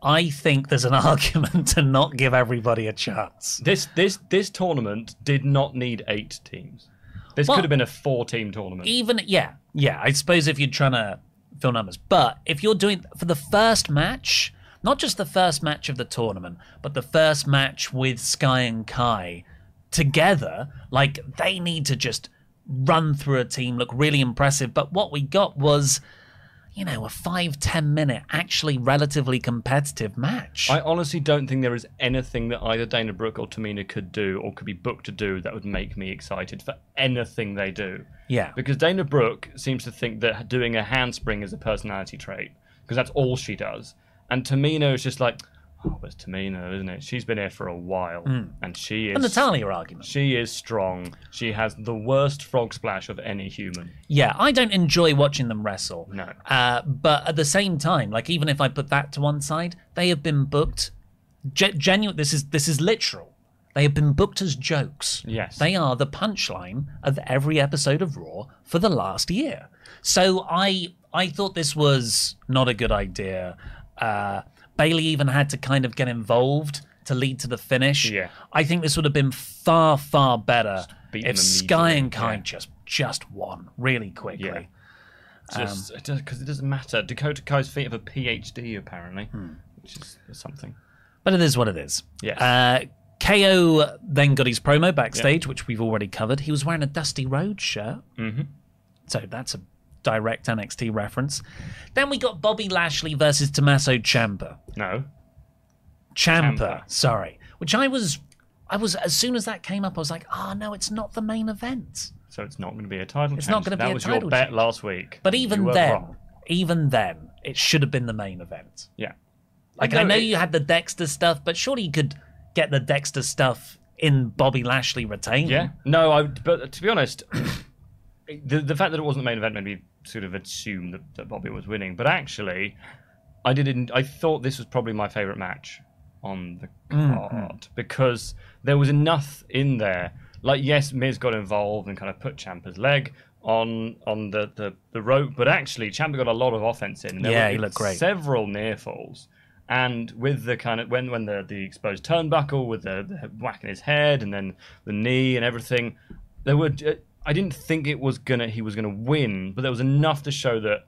I think there's an [laughs] argument to not give everybody a chance. This this this tournament did not need eight teams. This Well- could have been a four-team tournament. Even, yeah, yeah, I suppose if you're trying to fill numbers. But if you're doing, for the first match, not just the first match of the tournament, but the first match with Sky and Kai together, like they need to just run through a team, look really impressive. But what we got was, you know, a five, ten minute, actually relatively competitive match. I honestly don't think there is anything that either Dana Brooke or Tamina could do or could be booked to do that would make me excited for anything they do. yeah. Because Dana Brooke seems to think that doing a handspring is a personality trait because that's all she does. And Tamina is just like, oh, it's Tamina, isn't it? She's been here for a while and she is And Natalia argument. she is strong. She has the worst frog splash of any human. Yeah, I don't enjoy watching them wrestle. No. Uh, but at the same time, like even if I put that to one side, they have been booked. Ge- genuine. This is this is literal. They have been booked as jokes. Yes. They are the punchline of every episode of Raw for the last year. So I I thought this was not a good idea. Uh, Bayley even had to kind of get involved to lead to the finish. Yeah. I think this would have been far far better if Sky and Kai yeah. just just won really quickly. Yeah. Just Um, because it doesn't matter. Dakota Kai's feet have a PhD apparently, Hmm. which is something. But it is what it is. Yeah. Uh, KO then got his promo backstage, which we've already covered. He was wearing a Dusty Rhodes shirt. Mm-hmm. So that's a direct NXT reference. Then we got Bobby Lashley versus Tommaso Ciampa. No. Ciampa, Ciampa. sorry. Which I was, I was as soon as that came up, I was like, oh no, it's not the main event. So it's not going to be a title It's change. not gonna that be a title. That was your bet change. last week. But even then, wrong. even then, it should have been the main event. Yeah. Like No, I know it- you had the Dexter stuff, but surely you could get the Dexter stuff in Bobby Lashley retaining. Yeah. No, I. But to be honest, [clears throat] the the fact that it wasn't the main event made me sort of assume that, that Bobby was winning. But actually, I didn't. I thought this was probably my favorite match on the Mm-hmm. card because there was enough in there. Like, yes, Miz got involved and kind of put Ciampa's leg on on the, the, the rope, but actually, Ciampa got a lot of offense in. There Yeah, he looked great. Several near falls. And with the kind of when when the, the exposed turnbuckle with the, the whacking his head and then the knee and everything, there were. uh, I didn't think it was gonna he was gonna win, but there was enough to show that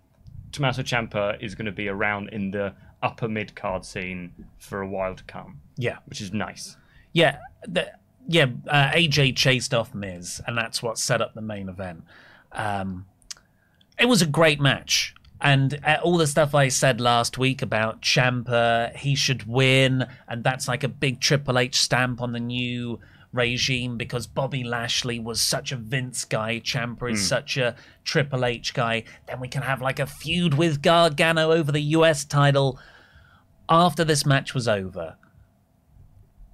Tommaso Ciampa is going to be around in the upper mid card scene for a while to come, Yeah. which is nice. Yeah, the, yeah. Uh, AJ chased off Miz, and that's what set up the main event. Um, it was a great match, and uh, all the stuff I said last week about Ciampa, he should win, and that's like a big Triple H stamp on the new regime because Bobby Lashley was such a Vince guy, Ciampa is such a Triple H guy. Then we can have like a feud with Gargano over the US title. After this match was over,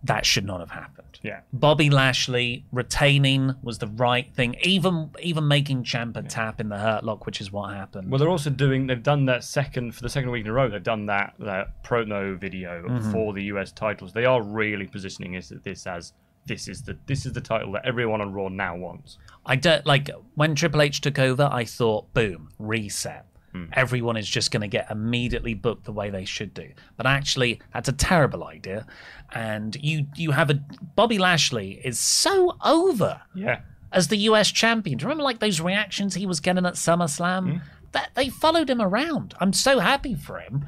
that should not have happened. Yeah. Bobby Lashley retaining was the right thing. Even even making Ciampa tap in the Hurt Lock, which is what happened. Well, they're also doing. They've done that second for the second week in a row. They've done that that promo video Mm-hmm. for the US titles. They are really positioning this, this as this is the this is the title that everyone on Raw now wants. I don't like when Triple H took over. I thought, boom, reset. Hmm. Everyone is just going to get immediately booked the way they should do. But actually, that's a terrible idea. And you you have a Bobby Lashley is so over Yeah. as the US champion. Do you remember like those reactions he was getting at SummerSlam? Hmm. That they followed him around. I'm so happy for him.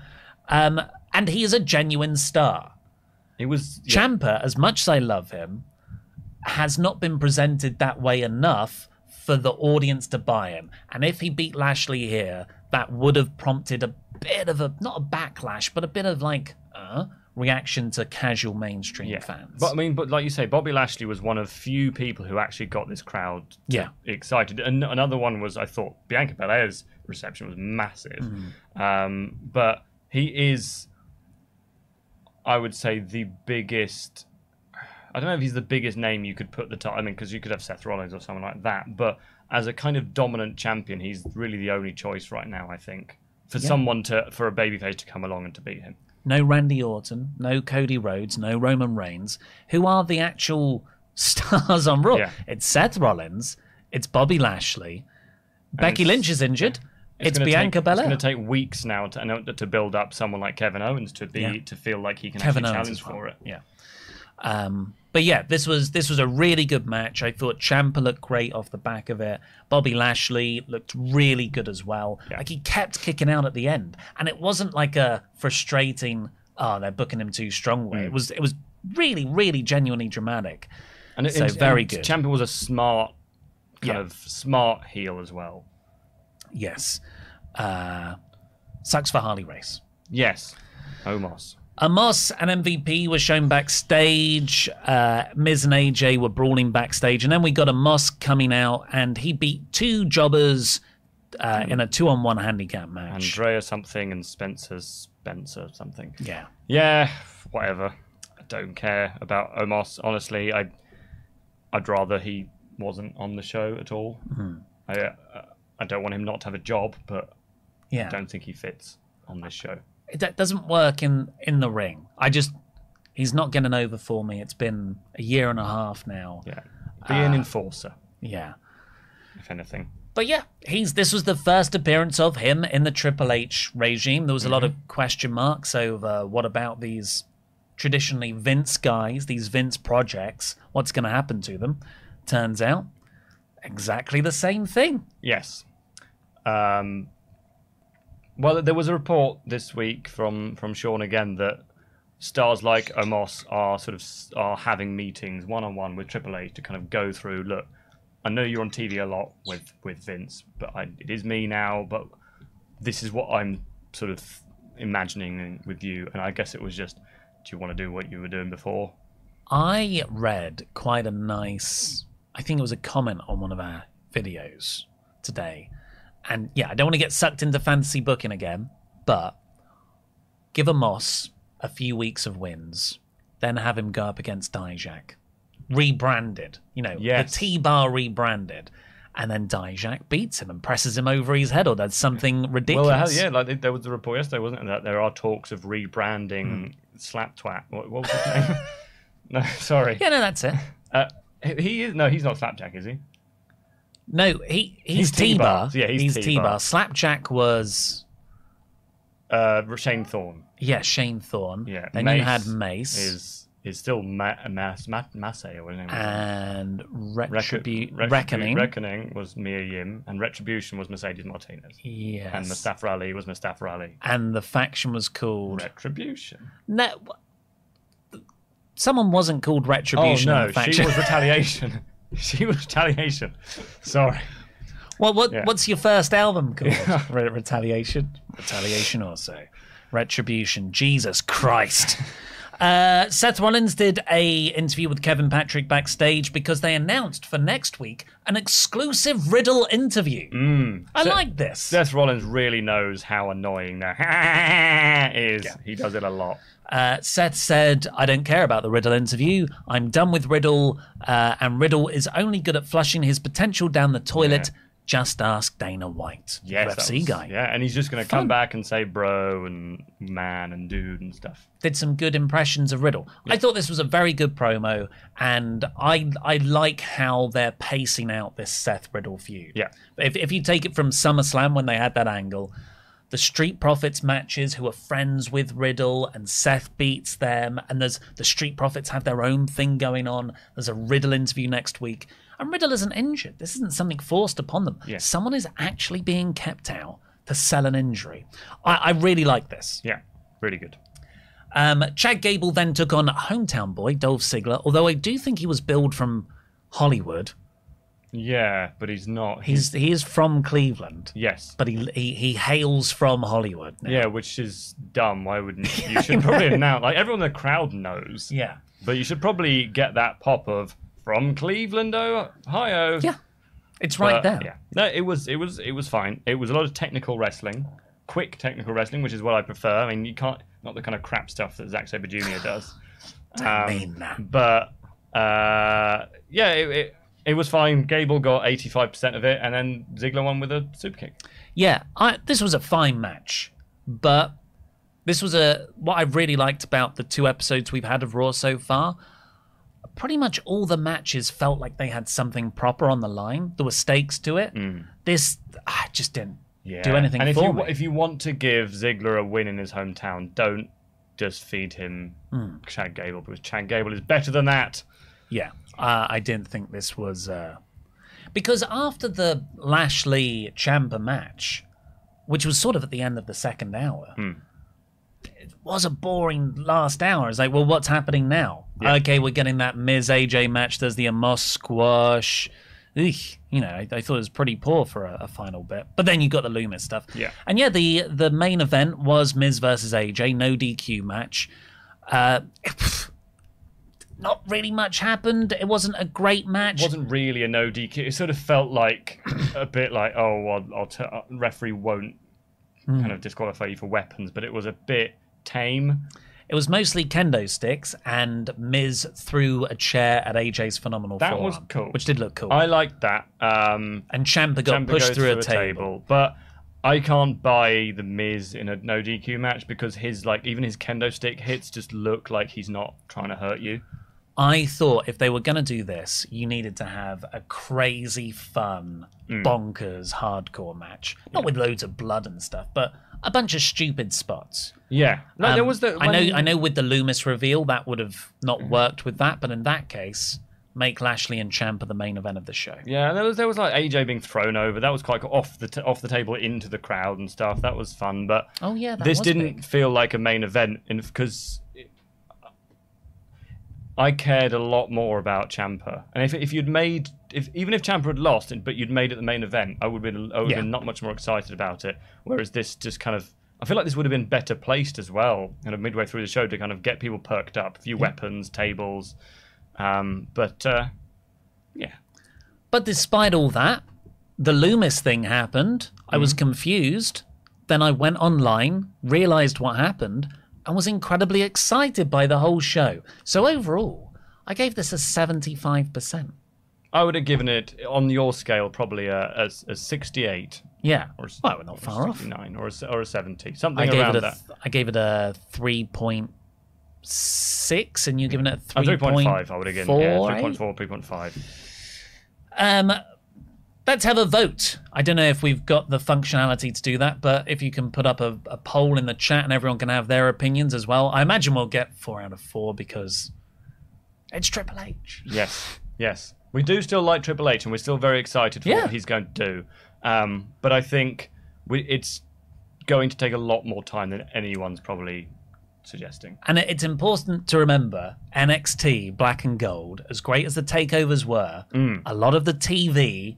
Um, and he is a genuine star. It was yeah. Ciampa, as much as I love him, has not been presented that way enough for the audience to buy him. And if he beat Lashley here, that would have prompted a bit of a not a backlash, but a bit of like uh, reaction to casual mainstream yeah. fans. But I mean, but like you say, Bobby Lashley was one of few people who actually got this crowd Yeah. excited. And another one was I thought Bianca Belair's reception was massive. Mm-hmm. Um, but he is, I would say, the biggest. I don't know if he's the biggest name you could put the title. I mean, because you could have Seth Rollins or someone like that. But as a kind of dominant champion, he's really the only choice right now. I think for someone to for a babyface to come along and to beat him. no Randy Orton, no Cody Rhodes, no Roman Reigns, who are the actual [laughs] stars on Raw. Yeah. It's Seth Rollins, it's Bobby Lashley, Becky Lynch is injured, it's, gonna Bianca take, Belair. It's going to take weeks now to, to build up someone like Kevin Owens to be Yeah. to feel like he can Kevin actually Owens challenge well. for it. Yeah. Um, but yeah, this was this was a really good match. I thought Ciampa looked great off the back of it. Bobby Lashley looked really good as well. Yeah. Like he kept kicking out at the end, and it wasn't like a frustrating. Oh, they're booking him too strong way. It was it was really really genuinely dramatic. And it- So and- very and good. Ciampa was a smart, kind Yeah. of smart heel as well. Yes. Uh, sucks for Harley Race. Yes, Omos. Amos and MVP were shown backstage. Uh, Miz and AJ were brawling backstage, and then we got Omos coming out, and he beat two jobbers uh, in a two-on-one handicap match. Andrea something and Spencer Spencer something. Yeah, Yeah, whatever. I don't care about Omos. Honestly, I I'd rather he wasn't on the show at all. Mm-hmm. I uh, I don't want him not to have a job, but yeah. I don't think he fits on this show. It that doesn't work in in the ring. I just he's not getting over for me. It's been a year and a half now. Yeah, be an uh, enforcer, Yeah. if anything. But yeah, he's this was the first appearance of him in the Triple H regime. There was a lot of mm-hmm. question marks over what about these traditionally Vince guys, these Vince projects, what's going to happen to them? Turns out exactly the same thing. Yes. Um, well, there was a report this week from from Sean again that stars like Omos are sort of are having meetings one on one with Triple H to kind of go through. Look, I know you're on TV a lot with with Vince, but I, it is me now. But this is what I'm sort of imagining with you, and I guess it was just, do you want to do what you were doing before? I read quite a nice, I think it was a comment on one of our videos today. And yeah, I don't want to get sucked into fantasy booking again, but give a Moss a few weeks of wins, then have him go up against Dijak. Rebranded, you know, Yes. the T bar rebranded. And then Dijak beats him and presses him over his head or does something ridiculous. Well, yeah, like there was the report yesterday, wasn't it? That there are talks of rebranding Slap Twat. What, what was his name? [laughs] [laughs] no, sorry. Yeah, no, that's it. Uh, he is no, he's not Slapjack, is he? No, he he's, He's T-bar. Yeah, he's T-bar. T-bar. Slapjack was Uh, Shane Thorne yeah Shane Thorne. Yeah, Then you had Mace is is still Ma- Mas Ma- Masse or whatever his name was. and Retribu- Reckoning. Reckoning was Mia Yim, and Retribution was Mercedes Martinez. yes. And Mustafa Ali was Mustafa Ali. And the faction was called. Retribution. no, someone wasn't called Oh Retribution. in no, she was [laughs] Retaliation. [laughs] she was Retaliation. Sorry. What what Yeah. what's your first album called? [laughs] Re- Retaliation. Retaliation also. Retribution. Jesus Christ. Uh, Seth Rollins did a interview with Kevin Patrick backstage because they announced for next week an exclusive Riddle interview. I Seth- like this. Seth Rollins really knows how annoying that [laughs] is. He does it a lot. Uh, Seth said, I don't care about the Riddle interview. I'm done with Riddle, uh, and Riddle is only good at flushing his potential down the toilet. Just ask Dana White, Yes, UFC was- guy. Yeah, and he's just going to come back and say bro and man and dude and stuff. Did some good impressions of Riddle. I thought this was a very good promo, and I I like how they're pacing out this Seth Riddle feud. Yeah. If, if you take it from SummerSlam when they had that angle, the Street Profits matches who are friends with Riddle and Seth beats them, and there's the Street Profits have their own thing going on. There's a Riddle interview next week, and Riddle isn't injured. This isn't something forced upon them. Yeah. Someone is actually being kept out to sell an injury. I, I really like this. Yeah, really good. Um, Chad Gable then took on hometown boy Dolph Ziggler, although I do think he was billed from Hollywood. Yeah, but he's not. He's he is from Cleveland, yes. but he he, he hails from Hollywood. now. Yeah, which is dumb. Why wouldn't [laughs] you? should probably announce like everyone in the crowd knows. yeah, But you should probably get that pop of from Cleveland, Ohio. yeah. It's right But, there. Yeah. No, it was it was it was fine. It was a lot of technical wrestling, quick technical wrestling, which is what I prefer. I mean, you can't not the kind of crap stuff that Zack Sabre Jr. does. [laughs] I Um, mean that. But uh, yeah, it, it it was fine. Gable got eighty five percent of it, and then Ziggler won with a super kick. Yeah, I, this was a fine match, but this was a what I really liked about the two episodes we've had of Raw so far. Pretty much all the matches felt like they had something proper on the line. There were stakes to it. This ah, just didn't Yeah. do anything and if you if you want to give Ziggler a win in his hometown, don't just feed him Hmm. Chad Gable because Chad Gable is better than that. Yeah, uh, I didn't think this was uh... because after the Lashley Ciampa match, which was sort of at the end of the second hour, it was a boring last hour. It's like, well, what's happening now? Okay, we're getting that Miz AJ match. There's the Omos squash. Eek, you know, I, I thought it was pretty poor for a, a final bit. But then you got the Lumis stuff. Yeah. And yeah, the the main event was Miz versus AJ, no DQ match. Uh, [laughs] not really much happened. It wasn't a great match. It wasn't really a no DQ. It sort of felt like [clears throat] a bit like, oh, well, I'll t- uh, referee won't Hmm. kind of disqualify you for weapons, but it was a bit tame. It was mostly kendo sticks, and Miz threw a chair at AJ's phenomenal That was cool. which did look cool. I liked that. Um, and Ciampa got Ciampa pushed goes through a table. but I can't buy the Miz in a no DQ match because his like even his kendo stick hits just look like he's not trying to hurt you. I thought if they were going to do this, you needed to have a crazy, fun, Mm. bonkers, hardcore match. Not with loads of blood and stuff, but a bunch of stupid spots. Yeah, no, there Um, was the I know. I know. With the Lumis reveal, that would have not worked with that. But in that case, make Lashley and Ciampa the main event of the show. Yeah, there was there was like AJ being thrown over. That was quite cool. off the t- off the table into the crowd and stuff. That was fun. But Oh yeah, that this didn't big. feel like a main event because I cared a lot more about Ciampa. And if if you'd made if even if Ciampa had lost, but you'd made it the main event, I would have been I would Yeah. been not much more excited about it. Whereas this just kind of I feel like this would have been better placed as well, kind of midway through the show to kind of get people perked up, a few weapons, tables. Um, but uh, yeah, But despite all that, the Lumis thing happened. I was confused. Then I went online, realized what happened, and was incredibly excited by the whole show. So overall, I gave this a 75%. I would have given it on your scale probably a, a, a 68 Yeah. or s- well, we're not or far off. 69 or a, or a 70, something around a that. th- I gave it a 3.6 and you're giving it a Uh, 3.5. 3.5, I would have given. Yeah, 3.4, 3.5. Um, let's have a vote. I don't know if we've got the functionality to do that, but if you can put up a, a poll in the chat and everyone can have their opinions as well, I imagine we'll get four out of four because it's Triple H. Yes, yes. We do still like Triple H, and we're still very excited for Yeah. what he's going to do. Um, but I think we, it's going to take a lot more time than anyone's probably suggesting. And it's important to remember NXT Black and Gold, as great as the takeovers were, a lot of the TV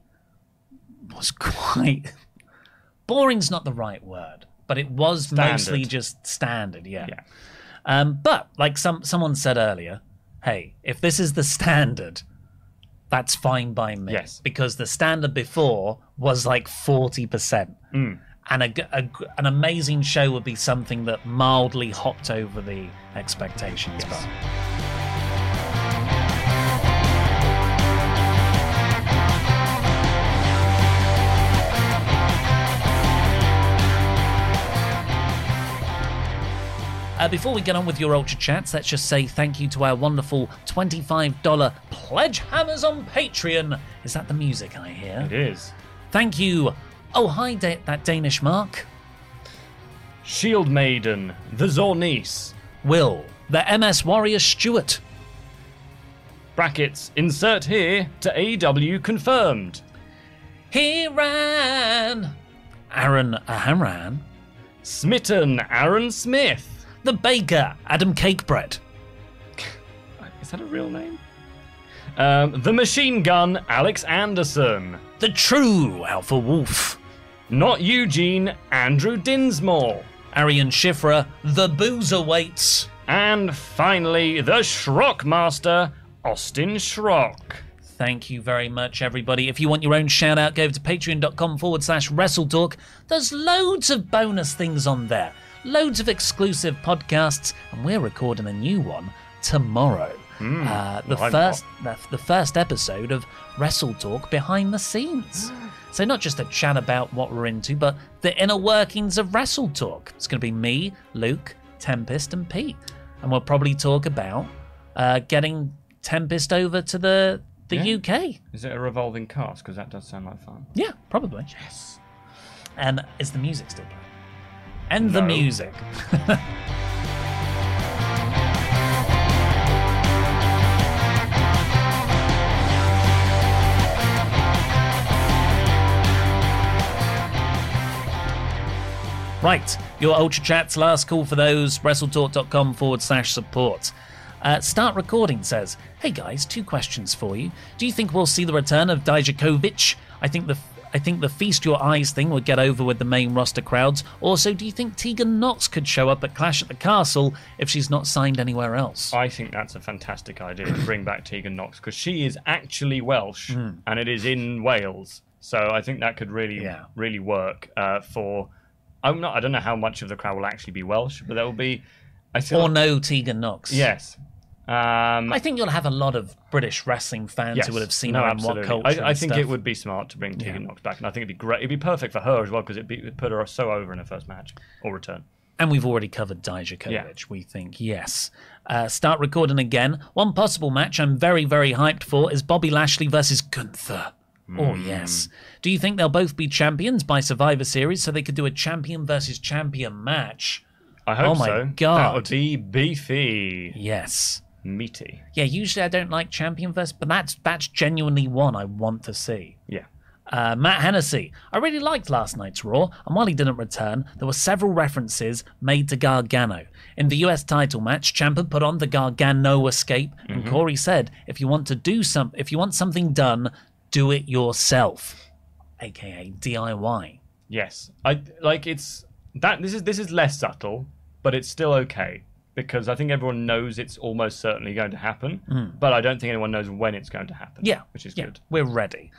was quite [laughs] boring's not the right word, but it was Standard. mostly just standard, yeah. Yeah. Um, but like some someone said earlier, hey, if this is the standard, that's fine by me. Yes. Because the standard before was like forty percent, Mm. and a, a an amazing show would be something that mildly hopped over the expectations. But Uh, before we get on with your Ultra Chats, let's just say thank you to our wonderful $25 pledge hammers on Patreon. Is that the music I hear? It is. Thank you. Oh, hi, da- that Danish mark. Shield Maiden, the Zornice, Will, the MS Warrior Stewart. brackets, insert here to AW confirmed. He ran. Aaron Aharan. Smitten, Aaron Smith. The Baker, Adam Cakebread. Is that a real name? Um, the Machine Gun, Alex Anderson. The True Alpha Wolf. Not Eugene, Andrew Dinsmore. Arian Schifra, The Boozer Waits. And finally, the Schrock Master, Austin Schrock. Thank you very much, everybody. If you want your own shout out, go over to patreon.com forward slash WrestleTalk. There's loads of bonus things on there, loads of exclusive podcasts, and we're recording a new one tomorrow. uh, the well, first, the, the first episode of WrestleTalk behind the scenes. [gasps] So not just a chat about what we're into, but the inner workings of WrestleTalk. It's going to be me, Luke, Tempest, and Pete, and we'll probably talk about uh, getting Tempest over to the the Yeah. UK. Is it a revolving cast? Because that does sound like fun. Yeah, probably. Yes. And is the music still playing? And the music. [laughs] Right, your Ultra Chat's last call for those, WrestleTalk.com forward slash support. Uh, Start Recording says, Hey guys, two questions for you. Do you think we'll see the return of Dijakovic? I think the I think the feast your eyes thing would get over with the main roster crowds. Also, do you think Tegan Nox could show up at Clash at the Castle if she's not signed anywhere else? I think that's a fantastic idea to bring back Tegan Nox because she is actually Welsh and it is in Wales. So I think that could really, Yeah. really work uh, for. I'm not. I don't know how much of the crowd will actually be Welsh, but there will be. I feel or like- no Tegan Nox? Yes. Um, I think you'll have a lot of British wrestling fans yes. who would have seen no, her in WhatCulture. I, I think stuff. it would be smart to bring Tegan Yeah. Nox back, and I think it'd be great. It'd be perfect for her as well because it'd, be, it'd put her so over in her first match or return. And we've already covered Dijakovic, Yeah. we think, yes. Uh, start recording again. One possible match I'm very, very hyped for is Bobby Lashley versus Gunther. Oh, Hmm. yes. Do you think they'll both be champions by Survivor Series so they could do a champion versus champion match? I hope Oh my so. That God. would be beefy, Yes. Meaty. Yeah, usually I don't like champion versus, but that's that's genuinely one I want to see. Yeah. Uh, Matt Hennessy. I really liked last night's Raw, and while he didn't return, there were several references made to Gargano. In the US title match, Ciampa put on the Gargano escape, and Corey said, "If you want to do some, if you want something done, do it yourself, aka DIY." Yes, I like it's that. This is this is less subtle, but it's still okay because I think everyone knows it's almost certainly going to happen, but I don't think anyone knows when it's going to happen. Yeah, which is yeah, good. We're ready.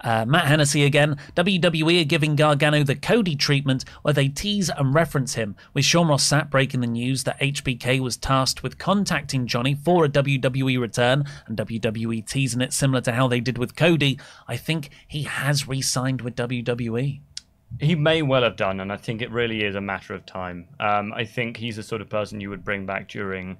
Uh, Matt Hennessy again. WWE are giving Gargano the Cody treatment where they tease and reference him, with Sean Ross Sapp breaking the news that HBK was tasked with contacting Johnny for a WWE return, and WWE teasing it similar to how they did with Cody. I think he has re signed with. WWE. He may well have done, and I think it really is a matter of time. Um, I think he's the sort of person you would bring back during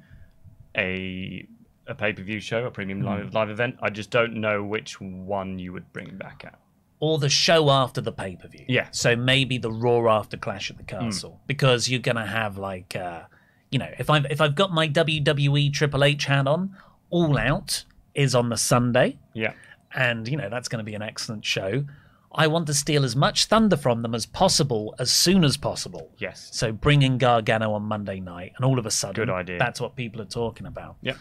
a a pay per view show, a premium Hmm. live live event. I just don't know which one you would bring back at. Or the show after the pay per view. Yeah. So maybe the Raw after Clash at the Castle. Because you're going to have, like, uh, you know, if I've, if I've got my WWE Triple H hat on, All Out is on the Sunday. Yeah, and you know that's going to be an excellent show. I want to steal as much thunder from them as possible as soon as possible. Yes. So bring in Gargano on Monday night, and all of a sudden, Good idea. That's what people are talking about. yeah.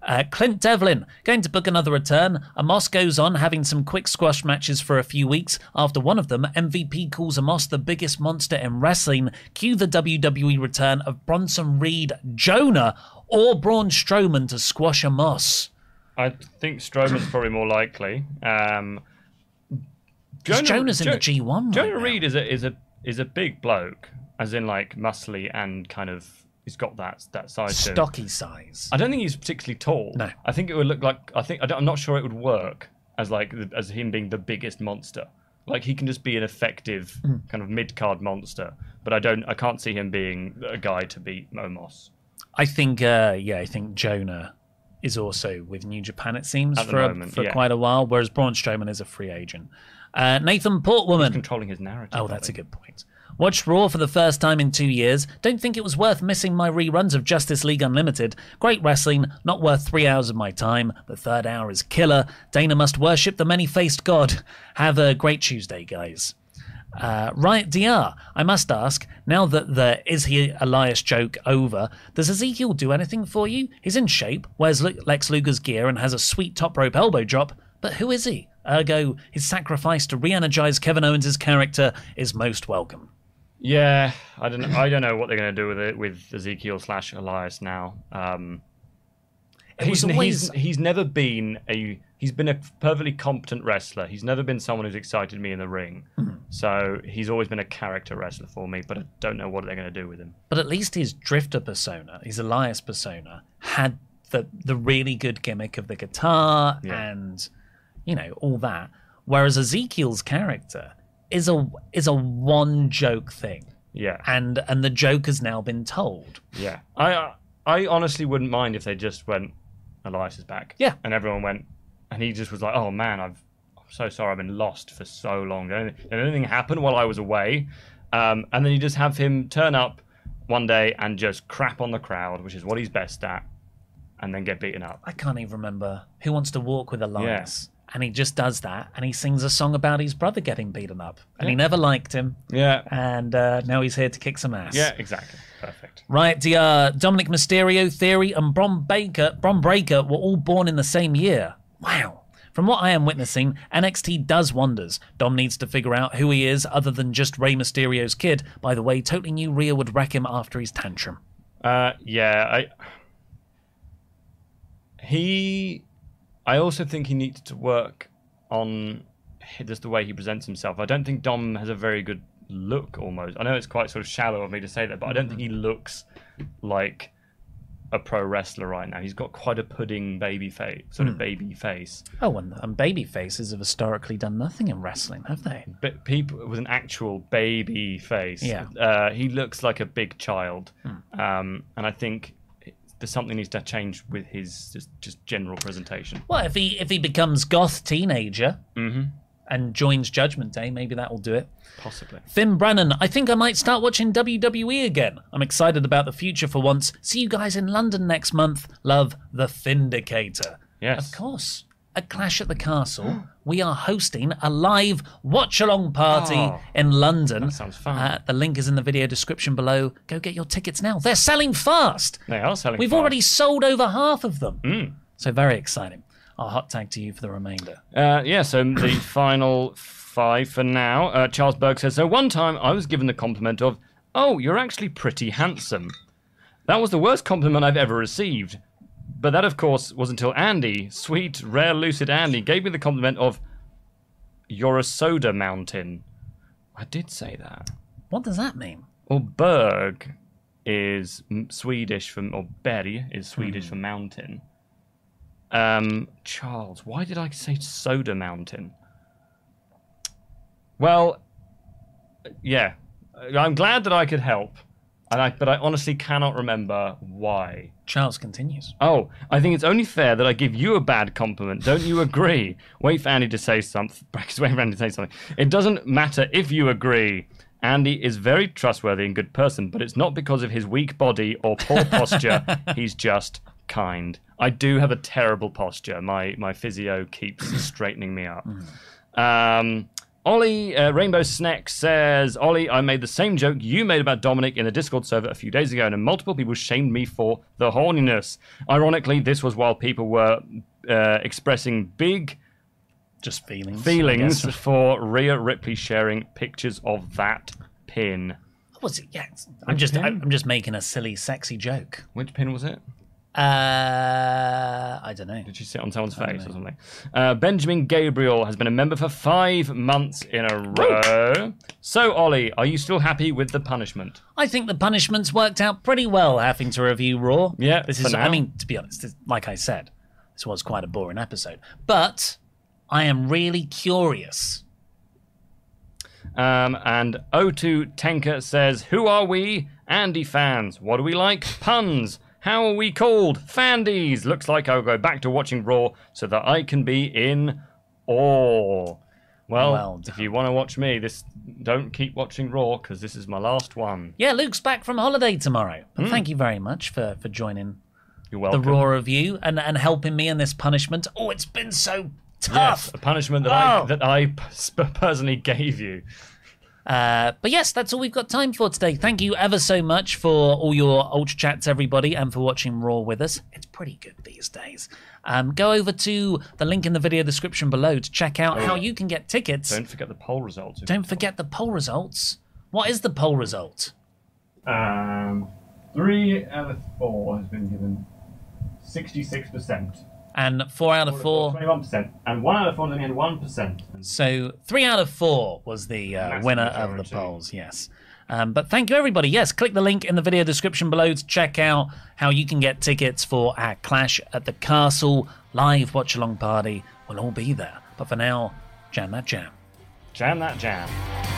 Uh, Clint Devlin going to book another return. Omos goes on having some quick squash matches for a few weeks. After one of them, MVP calls Omos the biggest monster in wrestling. Cue the WWE return of Bronson Reed, Jonah, or Braun Strowman to squash Omos. I think Strowman's probably more likely. Um, 'Cause Jonah's in Jo- the G1 right Jonah. Reed is a is a is a big bloke, as in like muscly and kind of he's got that that size. Stocky size. I don't think he's particularly tall. No. I think it would look like I think I don't, I'm not sure it would work as like the- as him being the biggest monster. Like he can just be an effective Hmm. kind of mid card monster, but I don't I can't see him being a guy to beat Momos. I think, uh, yeah, I think Jonah is also with New Japan. It seems At for a- for yeah. quite a while, whereas Braun Strowman is a free agent. Uh, Nathan Portwoman. Controlling his narrative. Oh, that's a good point. Watched Raw for the first time in two years. Don't think it was worth missing my reruns of Justice League Unlimited. Great wrestling, not worth three hours of my time. The third hour is killer. Dana must worship the many faced God. Have a great Tuesday, guys. Uh, Riot DR, I must ask, now that the Is He Elias joke over, does Ezekiel do anything for you? He's in shape, wears Lex Luger's gear, and has a sweet top rope elbow drop, but who is he? Ergo, his sacrifice to re energize Kevin Owens' character is most welcome. Yeah, I don't. I don't know what they're going to do with it with Ezekiel slash Elias now. Um, he's, always- he's he's never been a he's been a perfectly competent wrestler. He's never been someone who's excited me in the ring. Hmm. So he's always been a character wrestler for me. But I don't know what they're going to do with him. But at least his Drifter persona, his Elias persona, had the the really good gimmick of the guitar Yeah. and you know all that. Whereas Ezekiel's character is a is a one joke thing, Yeah, and and the joke has now been told. yeah. I I honestly wouldn't mind if they just went. Elias is back. Yeah. And everyone went, and he just was like, oh man, I've, I'm so sorry, I've been lost for so long. Did anything, happen while I was away? Um, and then you just have him turn up one day and just crap on the crowd, which is what he's best at, and then get beaten up. I can't even remember who wants to walk with Elias. And he just does that, and he sings a song about his brother getting beaten up, and he never liked him, Yeah. and uh, now he's here to kick some ass. Yeah, exactly. Perfect. Right, the uh, Dominic Mysterio, Theory, and Bron Baker, Bron Breakker were all born in the same year. Wow. From what I am witnessing, NXT does wonders. Dom needs to figure out who he is other than just Rey Mysterio's kid. By the way, totally knew Rhea would wreck him after his tantrum. Uh, yeah, I. He, I also think he needs to work on just the way he presents himself. I don't think Dom has a very good look. Almost, I know it's quite sort of shallow of me to say that, but I don't think he looks like a pro wrestler right now. He's got quite a pudding baby face, sort of baby face. Oh, and, and baby faces have historically done nothing in wrestling, have they? But people with an actual baby face. Yeah. Uh, he looks like a big child, um, and I think there's something needs to change with his just, just general presentation. Well, if he if he becomes goth teenager mm-hmm. and joins Judgment Day, maybe that will do it. Possibly. Finn Brennan, I think I might start watching WWE again. I'm excited about the future for once. See you guys in London next month. Love the Findicator. Yes. Of course. At Clash at the Castle, we are hosting a live watch along party Oh, in London. that sounds fun. Uh, the link is in the video description below. Go get your tickets now. They're selling fast. They are selling. We've fast. already sold over half of them. Mm. So very exciting. I'll hot tag to you for the remainder. Uh, yeah, so [clears throat] the final five for now. Uh, Charles Berg says So one time I was given the compliment of, Oh, you're actually pretty handsome. That was the worst compliment I've ever received. But that, of course, was until Andy, sweet, rare, lucid Andy, gave me the compliment of, You're a soda mountain. I did say that. What does that mean? Well, Berg is Swedish for, or Berg is Swedish for mountain. Um, Charles, why did I say soda mountain? Well, yeah, I'm glad that I could help, and I, but I honestly cannot remember why. Charles continues. Oh, I think it's only fair that I give you a bad compliment. Don't you agree? [laughs] Wait for Andy to say something. [laughs] Wait for Andy to say something. It doesn't matter if you agree. Andy is very trustworthy and good person, but it's not because of his weak body or poor [laughs] posture. He's just kind. I do have a terrible posture. My my physio keeps straightening me up. Um, Ollie uh, Rainbow Snack says, Ollie, I made the same joke you made about Dominic in the Discord server a few days ago, and multiple people shamed me for the horniness. Ironically, this was while people were uh, expressing big Just feelings. Feelings for Rhea Ripley sharing pictures of that pin. What was it? Yeah, I'm just I'm I'm just making a silly, sexy joke. Which pin was it? Uh, I don't know. Did she sit on someone's face or something? Uh, Benjamin Gabriel has been a member for five months in a row. So, Ollie, are you still happy with the punishment? I think the punishments worked out pretty well. Having to review Raw. Yeah, this is. I mean, to be honest, this- like I said, this was quite a boring episode. But I am really curious. Um, and O2 Tenka says, Who are we? Andy fans. What do we like? Puns. How are we called? Fandies. Looks like I'll go back to watching Raw so that I can be in awe. Well, Well if you want to watch me, this don't keep watching Raw because this is my last one. Yeah, Luke's back from holiday tomorrow. But hmm. thank you very much for for joining You're welcome. the. Raw review and and helping me in this punishment. Oh, it's been so Yes, tough. a punishment that I Oh. that I personally gave you. Uh, but yes, that's all we've got time for today. Thank you ever so much for all your Ultra Chats, everybody, and for watching Raw with us. It's pretty good these days. Um, go over to the link in the video description below to check out how you can get tickets. Don't forget the poll results. Don't forget the poll results. What is the poll result? Um, three out of four has been given sixty-six percent. And four out of four. Twenty-one percent, and one out of four only had one percent. So three out of four was the uh, winner of the polls. Yes. Um, but thank you, everybody. Yes, click the link in the video description below to check out how you can get tickets for our Clash at the Castle live watch along party. We'll all be there. But for now, jam that jam. Jam that jam. Jam that jam. Jam that jam.